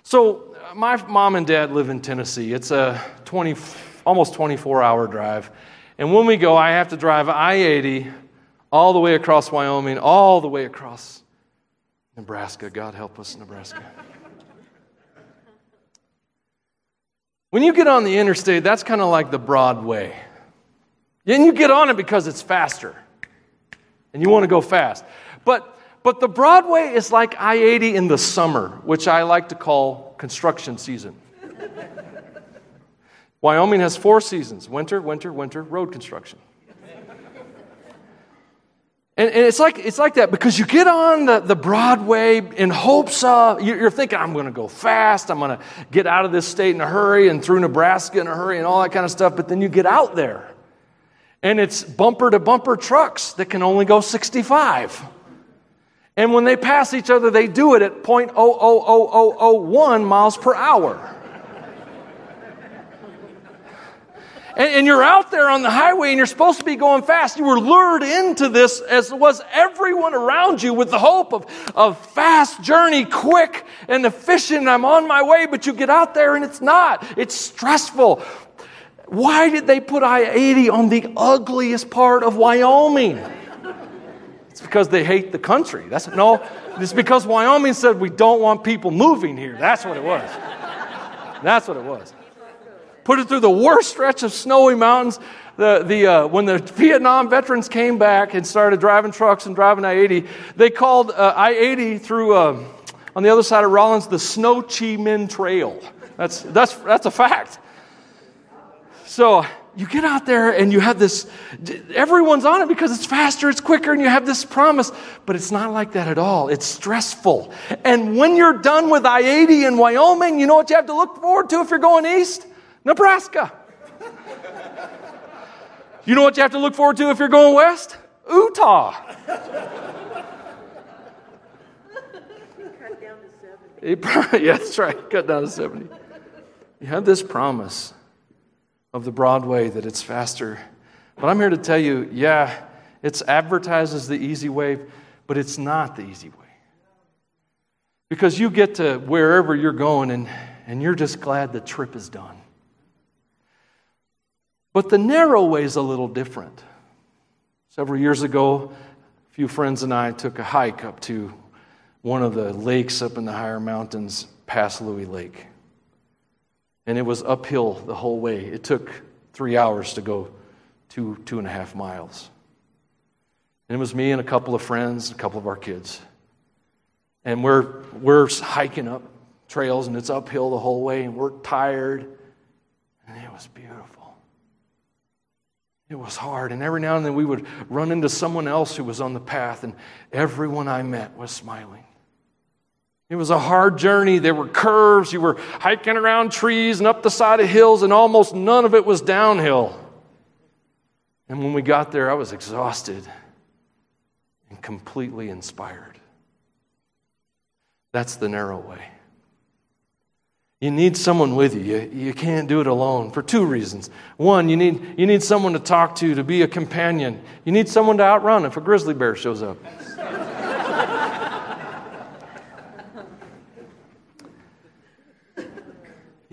A: So, uh, my mom and dad live in Tennessee. It's a 20, almost 24 hour drive. And when we go, I have to drive I 80 all the way across Wyoming, all the way across Nebraska. God help us, Nebraska. when you get on the interstate, that's kind of like the Broadway. And you get on it because it's faster and you want to go fast. But, but the Broadway is like I 80 in the summer, which I like to call construction season. Wyoming has four seasons winter, winter, winter, road construction. And, and, it's, like, it's like that because you get on the, the Broadway in hopes of, you're thinking, I'm going to go fast. I'm going to get out of this state in a hurry and through Nebraska in a hurry and all that kind of stuff. But then you get out there and it's bumper to bumper trucks that can only go 65. And when they pass each other, they do it at 0.00001 miles per hour. and, and you're out there on the highway and you're supposed to be going fast. You were lured into this, as was everyone around you, with the hope of, of fast journey, quick and efficient. I'm on my way, but you get out there and it's not. It's stressful. Why did they put I 80 on the ugliest part of Wyoming? Because they hate the country. That's no, it's because Wyoming said we don't want people moving here. That's what it was. That's what it was put it through the worst stretch of snowy mountains. The, the, uh, when the Vietnam veterans came back and started driving trucks and driving I 80, they called uh, I 80 through, uh, on the other side of Rawlins the Snow Chi Minh Trail. That's, that's, that's a fact. So you get out there and you have this, everyone's on it because it's faster, it's quicker, and you have this promise. But it's not like that at all. It's stressful. And when you're done with I 80 in Wyoming, you know what you have to look forward to if you're going east? Nebraska. you know what you have to look forward to if you're going west? Utah. Cut down to 70. yeah, that's right. Cut down to 70. You have this promise of the Broadway that it's faster. But I'm here to tell you yeah, it's advertised as the easy way, but it's not the easy way. Because you get to wherever you're going and, and you're just glad the trip is done. But the narrow way is a little different. Several years ago, a few friends and I took a hike up to one of the lakes up in the higher mountains past Louis Lake and it was uphill the whole way. It took three hours to go two, two and a half miles. And it was me and a couple of friends, a couple of our kids. And we're, we're hiking up trails, and it's uphill the whole way, and we're tired. And it was beautiful. It was hard. And every now and then we would run into someone else who was on the path, and everyone I met was smiling. It was a hard journey. There were curves. You were hiking around trees and up the side of hills, and almost none of it was downhill. And when we got there, I was exhausted and completely inspired. That's the narrow way. You need someone with you. you. You can't do it alone for two reasons. One, you need, you need someone to talk to, to be a companion. You need someone to outrun if a grizzly bear shows up.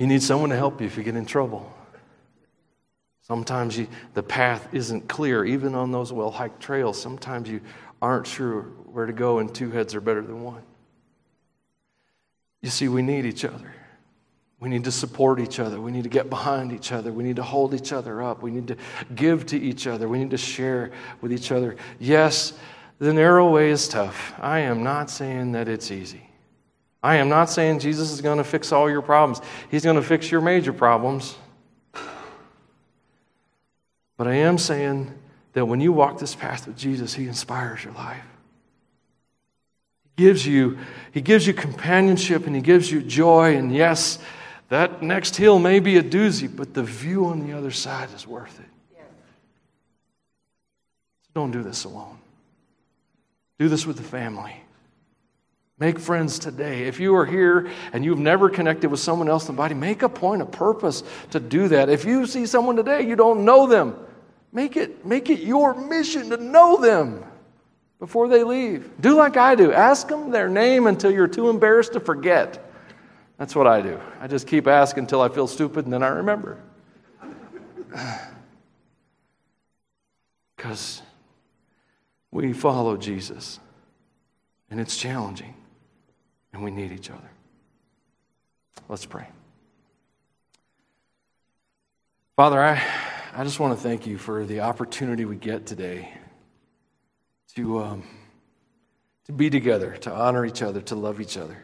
A: You need someone to help you if you get in trouble. Sometimes you, the path isn't clear, even on those well hiked trails. Sometimes you aren't sure where to go, and two heads are better than one. You see, we need each other. We need to support each other. We need to get behind each other. We need to hold each other up. We need to give to each other. We need to share with each other. Yes, the narrow way is tough. I am not saying that it's easy. I am not saying Jesus is going to fix all your problems, He's going to fix your major problems. But I am saying that when you walk this path with Jesus, He inspires your life. He gives you, he gives you companionship and He gives you joy. And yes, that next hill may be a doozy, but the view on the other side is worth it. So don't do this alone. Do this with the family. Make friends today. If you are here and you've never connected with someone else in the body, make a point of purpose to do that. If you see someone today, you don't know them, make it, make it your mission to know them before they leave. Do like I do. Ask them their name until you're too embarrassed to forget. That's what I do. I just keep asking until I feel stupid and then I remember. Because we follow Jesus, and it's challenging and we need each other. Let's pray. Father, I, I just want to thank you for the opportunity we get today to, um, to be together, to honor each other, to love each other.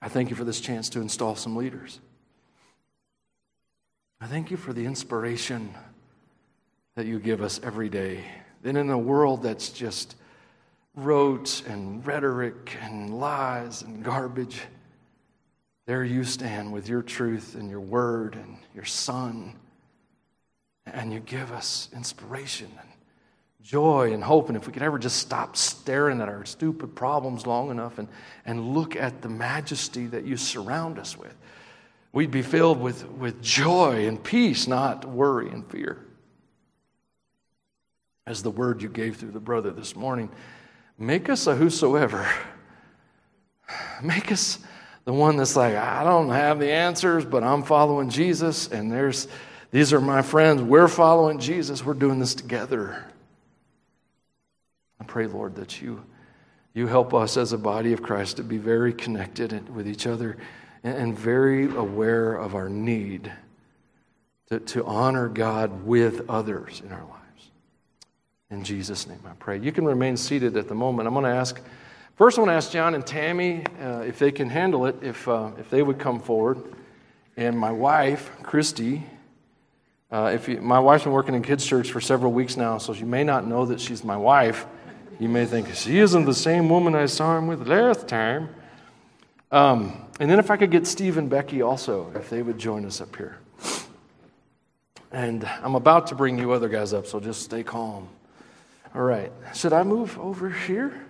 A: I thank you for this chance to install some leaders. I thank you for the inspiration that you give us every day. Then, in a world that's just rote and rhetoric and lies and garbage. There you stand with your truth and your word and your son, and you give us inspiration and joy and hope. And if we could ever just stop staring at our stupid problems long enough and, and look at the majesty that you surround us with, we'd be filled with, with joy and peace, not worry and fear. As the word you gave through the brother this morning Make us a whosoever. Make us the one that's like, I don't have the answers, but I'm following Jesus, and there's these are my friends. We're following Jesus. We're doing this together. I pray, Lord, that you you help us as a body of Christ to be very connected with each other and very aware of our need to, to honor God with others in our lives. In Jesus' name, I pray. You can remain seated at the moment. I'm going to ask, first, I want to ask John and Tammy uh, if they can handle it, if, uh, if they would come forward. And my wife, Christy, Uh, if you, my wife's been working in kids' church for several weeks now, so you may not know that she's my wife. You may think, she isn't the same woman I saw him with last time. Um, and then if I could get Steve and Becky also, if they would join us up here. And I'm about to bring you other guys up, so just stay calm. All right. Should I move over here?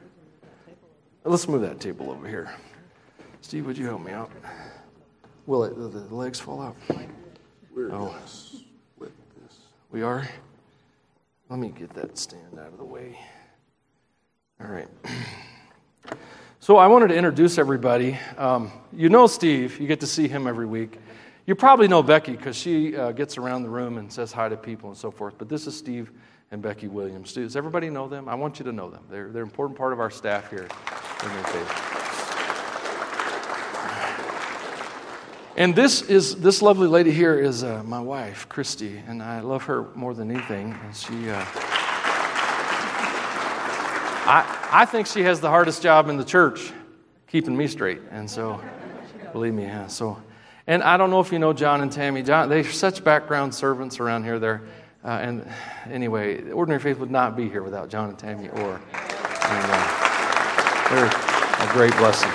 A: Let's move that table over here. Steve, would you help me out? Will it, the legs fall out?
B: We're
A: Oh.
B: with this.
A: We are? Let me get that stand out of the way. All right. So I wanted to introduce everybody. Um, you know Steve, you get to see him every week. You probably know Becky because she uh, gets around the room and says hi to people and so forth. But this is Steve and Becky Williams. Does everybody know them? I want you to know them. They're, they're an important part of our staff here in New Faith. And this is this lovely lady here is uh, my wife, Christy, and I love her more than anything. And she, uh, I, I think she has the hardest job in the church, keeping me straight. And so, believe me, yeah. So, and I don't know if you know John and Tammy. John, they're such background servants around here. They're, uh, and anyway, Ordinary Faith would not be here without John and Tammy Orr. And, uh, they're a great blessing.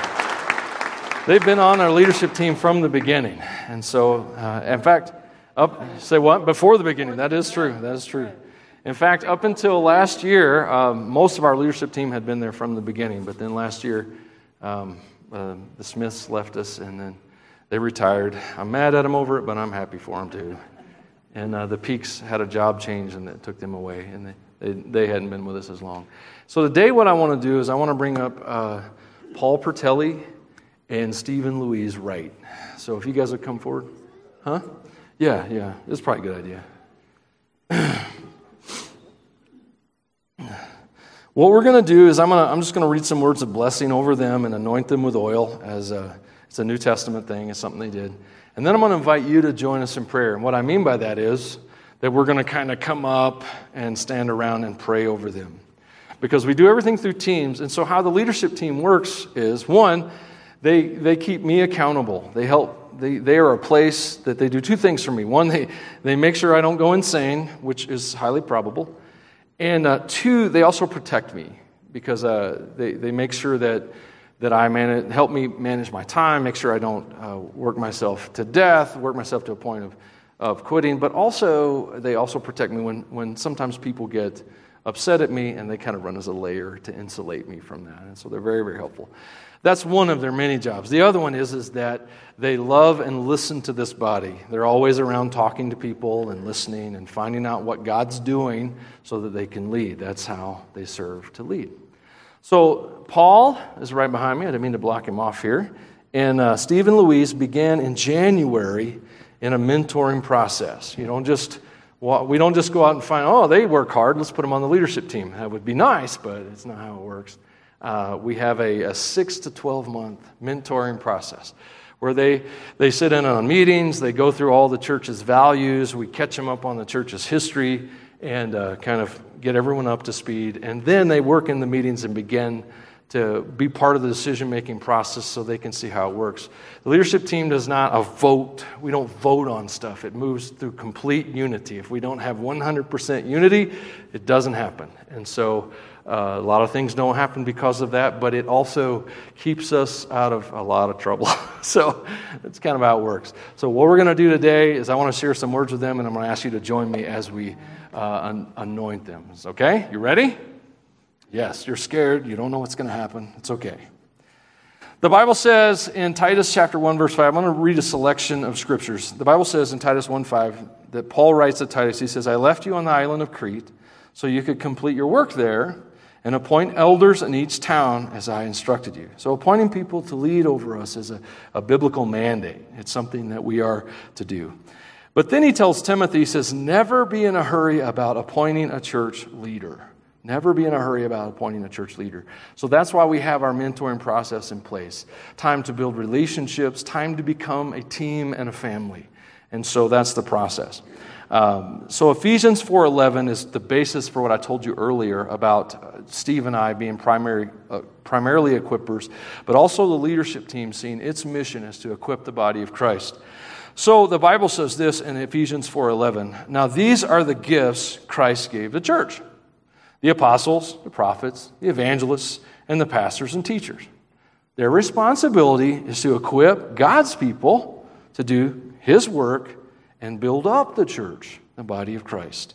A: They've been on our leadership team from the beginning. And so, uh, in fact, up, say what? Before the beginning. That is true. That is true. In fact, up until last year, um, most of our leadership team had been there from the beginning. But then last year, um, uh, the Smiths left us and then they retired. I'm mad at them over it, but I'm happy for them too. And uh, the Peaks had a job change and it took them away. And they, they, they hadn't been with us as long. So today, what I want to do is I want to bring up uh, Paul Pertelli and Stephen Louise Wright. So if you guys would come forward. Huh? Yeah, yeah. It's probably a good idea. what we're going to do is I'm, gonna, I'm just going to read some words of blessing over them and anoint them with oil as a, it's a New Testament thing. It's something they did. And then I'm going to invite you to join us in prayer. And what I mean by that is that we're going to kind of come up and stand around and pray over them. Because we do everything through teams. And so, how the leadership team works is one, they, they keep me accountable. They help, they, they are a place that they do two things for me. One, they, they make sure I don't go insane, which is highly probable. And uh, two, they also protect me because uh, they, they make sure that, that I manage, help me manage my time, make sure I don't uh, work myself to death, work myself to a point of, of quitting. But also, they also protect me when, when sometimes people get upset at me and they kind of run as a layer to insulate me from that. And so they're very, very helpful. That's one of their many jobs. The other one is, is that they love and listen to this body. They're always around talking to people and listening and finding out what God's doing so that they can lead. That's how they serve to lead. So, Paul is right behind me. I didn't mean to block him off here. And uh, Stephen Louise began in January in a mentoring process. You don't just we don't just go out and find, oh, they work hard, let's put them on the leadership team. That would be nice, but it's not how it works. Uh, we have a, a, six to 12 month mentoring process where they, they sit in on meetings, they go through all the church's values, we catch them up on the church's history, and uh, kind of get everyone up to speed. And then they work in the meetings and begin to be part of the decision making process so they can see how it works. The leadership team does not a vote. We don't vote on stuff. It moves through complete unity. If we don't have 100% unity, it doesn't happen. And so uh, a lot of things don't happen because of that, but it also keeps us out of a lot of trouble. so that's kind of how it works. So, what we're going to do today is I want to share some words with them, and I'm going to ask you to join me as we uh, anoint them. Okay? You ready? Yes, you're scared. You don't know what's going to happen. It's okay. The Bible says in Titus chapter 1 verse 5, I'm going to read a selection of scriptures. The Bible says in Titus 1 5 that Paul writes to Titus, he says, I left you on the island of Crete so you could complete your work there and appoint elders in each town as I instructed you. So appointing people to lead over us is a, a biblical mandate. It's something that we are to do. But then he tells Timothy, he says, never be in a hurry about appointing a church leader. Never be in a hurry about appointing a church leader. So that's why we have our mentoring process in place. Time to build relationships, time to become a team and a family. And so that's the process. Um, so Ephesians 4:11 is the basis for what I told you earlier about uh, Steve and I being primary, uh, primarily equippers, but also the leadership team seeing its mission is to equip the body of Christ. So the Bible says this in Ephesians 4:11. Now these are the gifts Christ gave the church. The apostles, the prophets, the evangelists, and the pastors and teachers. Their responsibility is to equip God's people to do his work and build up the church, the body of Christ.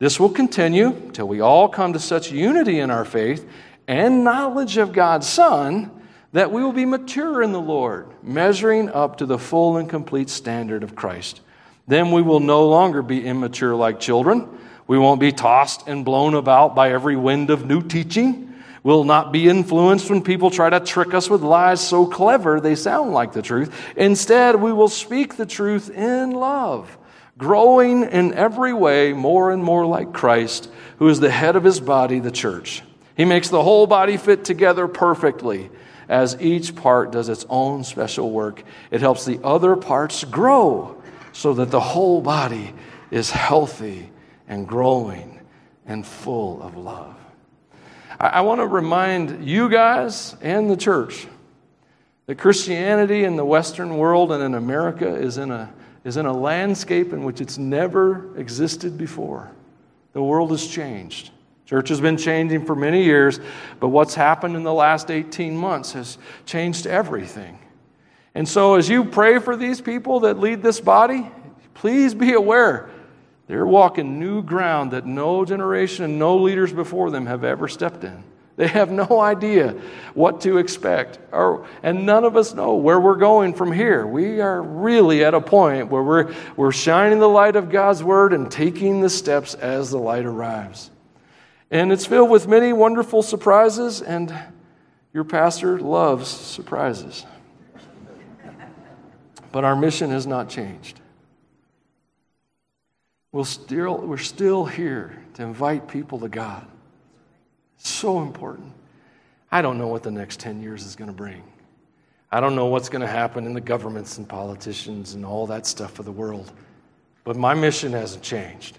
A: This will continue till we all come to such unity in our faith and knowledge of God's Son that we will be mature in the Lord, measuring up to the full and complete standard of Christ. Then we will no longer be immature like children. We won't be tossed and blown about by every wind of new teaching. We'll not be influenced when people try to trick us with lies so clever they sound like the truth. Instead, we will speak the truth in love, growing in every way more and more like Christ, who is the head of his body, the church. He makes the whole body fit together perfectly as each part does its own special work. It helps the other parts grow so that the whole body is healthy and growing and full of love. I, I want to remind you guys and the church that Christianity in the Western world and in America is in a, is in a landscape in which it's never existed before. The world has changed. Church has been changing for many years, but what's happened in the last 18 months has changed everything. And so, as you pray for these people that lead this body, please be aware they're walking new ground that no generation and no leaders before them have ever stepped in. They have no idea what to expect. Or, and none of us know where we're going from here. We are really at a point where we're, we're shining the light of God's word and taking the steps as the light arrives. And it's filled with many wonderful surprises, and your pastor loves surprises. But our mission has not changed. We'll still, we're still here to invite people to God. It's so important. I don't know what the next 10 years is going to bring. I don't know what's going to happen in the governments and politicians and all that stuff of the world. But my mission hasn't changed.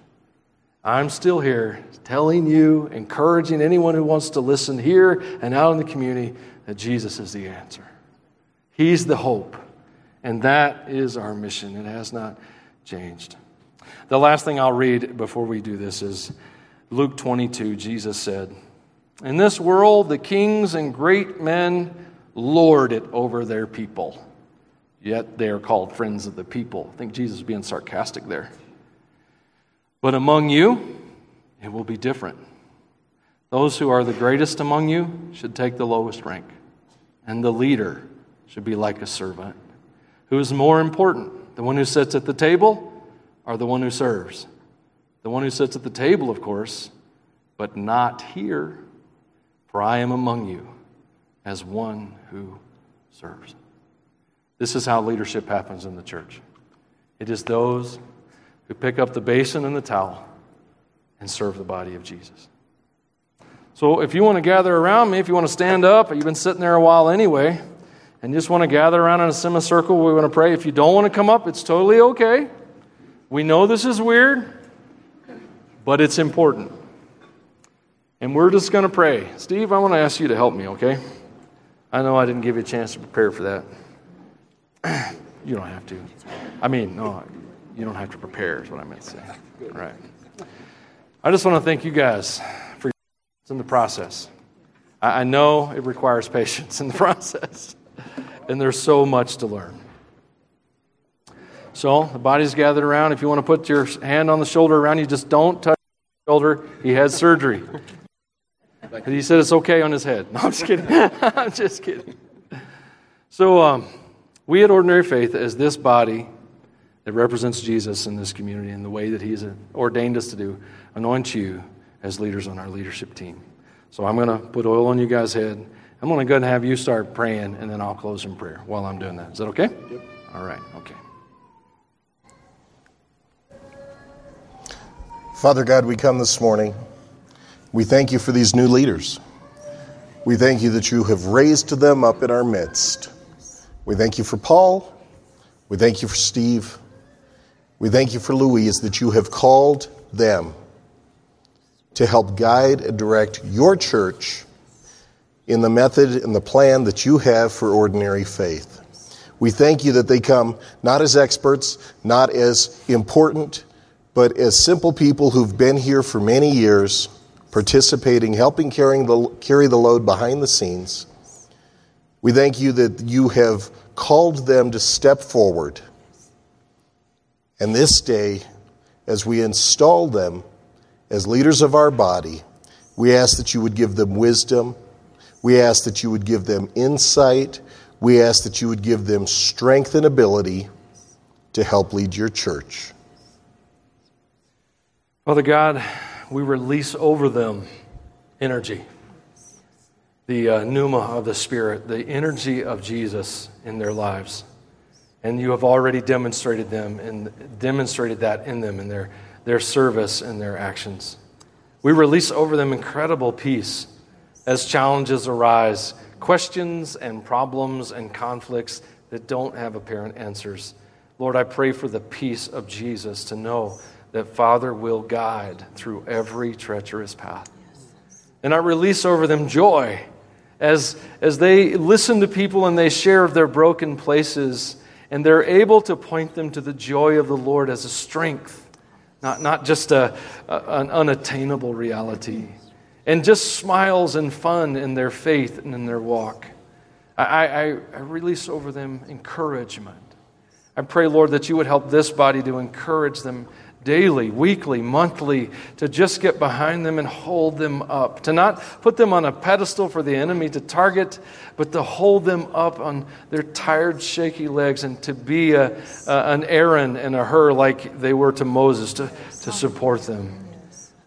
A: I'm still here telling you, encouraging anyone who wants to listen here and out in the community that Jesus is the answer. He's the hope. And that is our mission. It has not changed. The last thing I'll read before we do this is Luke 22. Jesus said, In this world, the kings and great men lord it over their people, yet they are called friends of the people. I think Jesus is being sarcastic there. But among you, it will be different. Those who are the greatest among you should take the lowest rank, and the leader should be like a servant. Who is more important, the one who sits at the table or the one who serves? The one who sits at the table, of course, but not here, for I am among you as one who serves. This is how leadership happens in the church. It is those who pick up the basin and the towel and serve the body of Jesus. So if you want to gather around me, if you want to stand up, you've been sitting there a while anyway, and you just want to gather around in a semicircle, we want to pray. If you don't want to come up, it's totally okay. We know this is weird, but it's important. And we're just going to pray. Steve, I want to ask you to help me, okay? I know I didn't give you a chance to prepare for that. you don't have to. I mean, no, you don't have to prepare, is what I meant to say. Right. I just want to thank you guys for your in the process. I know it requires patience in the process, and there's so much to learn. So the body's gathered around. If you want to put your hand on the shoulder around you, just don't touch the shoulder. He had surgery. he said it's okay on his head. No, I'm just kidding. I'm just kidding. So um, we at Ordinary Faith, as this body, that represents Jesus in this community and the way that He's ordained us to do, anoint you as leaders on our leadership team. So I'm going to put oil on you guys' head. I'm going to go ahead and have you start praying, and then I'll close in prayer while I'm doing that. Is that okay? Yep. All right, okay.
C: Father God, we come this morning. We thank you for these new leaders. We thank you that you have raised them up in our midst. We thank you for Paul. We thank you for Steve. We thank you for Louise that you have called them to help guide and direct your church in the method and the plan that you have for ordinary faith. We thank you that they come not as experts, not as important, but as simple people who've been here for many years, participating, helping carrying the, carry the load behind the scenes. We thank you that you have called them to step forward. And this day, as we install them as leaders of our body, we ask that you would give them wisdom. We ask that you would give them insight. We ask that you would give them strength and ability to help lead your church.
A: Father God, we release over them energy, the uh, pneuma of the Spirit, the energy of Jesus in their lives. And you have already demonstrated them and demonstrated that in them in their, their service and their actions. We release over them incredible peace as challenges arise, questions and problems and conflicts that don't have apparent answers. Lord, I pray for the peace of Jesus to know that Father will guide through every treacherous path. And I release over them joy as, as they listen to people and they share of their broken places, and they're able to point them to the joy of the Lord as a strength not, not just a, a, an unattainable reality. And just smiles and fun in their faith and in their walk. I, I, I release over them encouragement. I pray, Lord, that you would help this body to encourage them daily, weekly, monthly, to just get behind them and hold them up. To not put them on a pedestal for the enemy to target, but to hold them up on their tired, shaky legs and to be a, a, an Aaron and a Hur like they were to Moses to, to support them.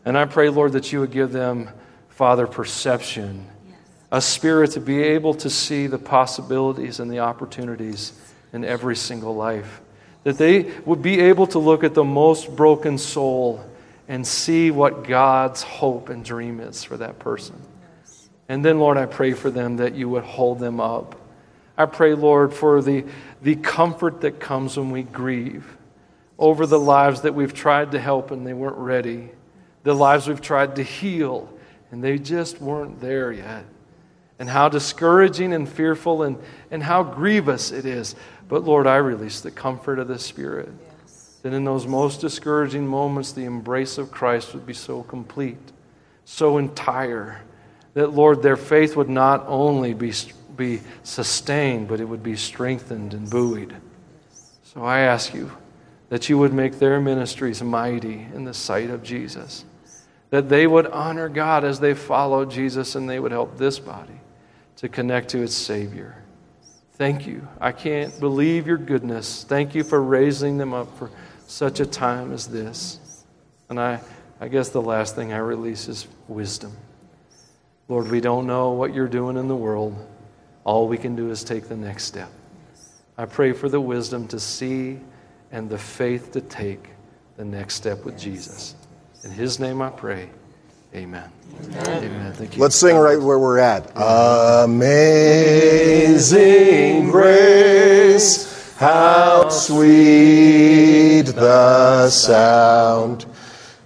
A: And I pray, Lord, that you would give them, Father, perception, a spirit to be able to see the possibilities and the opportunities in every single life that they would be able to look at the most broken soul and see what God's hope and dream is for that person. And then, Lord, I pray for them that you would hold them up. I pray, Lord, for the, the comfort that comes when we grieve over the lives that we've tried to help and they weren't ready, the lives we've tried to heal and they just weren't there yet. And how discouraging and fearful and, and how grievous it is. But Lord, I release the comfort of the Spirit. Yes. That in those most discouraging moments, the embrace of Christ would be so complete, so entire, that, Lord, their faith would not only be, be sustained, but it would be strengthened and buoyed. So I ask you that you would make their ministries mighty in the sight of Jesus, that they would honor God as they follow Jesus, and they would help this body to connect to its Savior. Thank you. I can't believe your goodness. Thank you for raising them up for such a time as this. And I, I guess the last thing I release is wisdom. Lord, we don't know what you're doing in the world. All we can do is take the next step. I pray for the wisdom to see and the faith to take the next step with Jesus. In his name I pray. Amen. Amen. Amen. Thank you.
C: Let's sing right where we're at. Amazing grace, how sweet the sound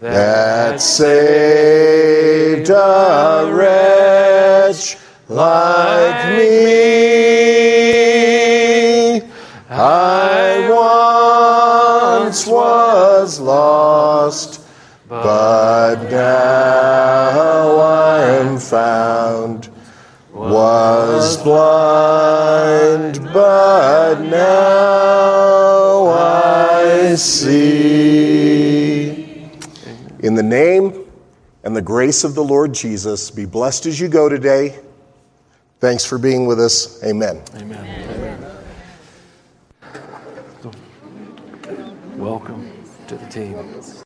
C: that saved a wretch like me. I once was lost, but now I am found. Was blind, but now I see. In the name and the grace of the Lord Jesus, be blessed as you go today. Thanks for being with us. Amen.
A: Amen. Amen. Welcome to the team.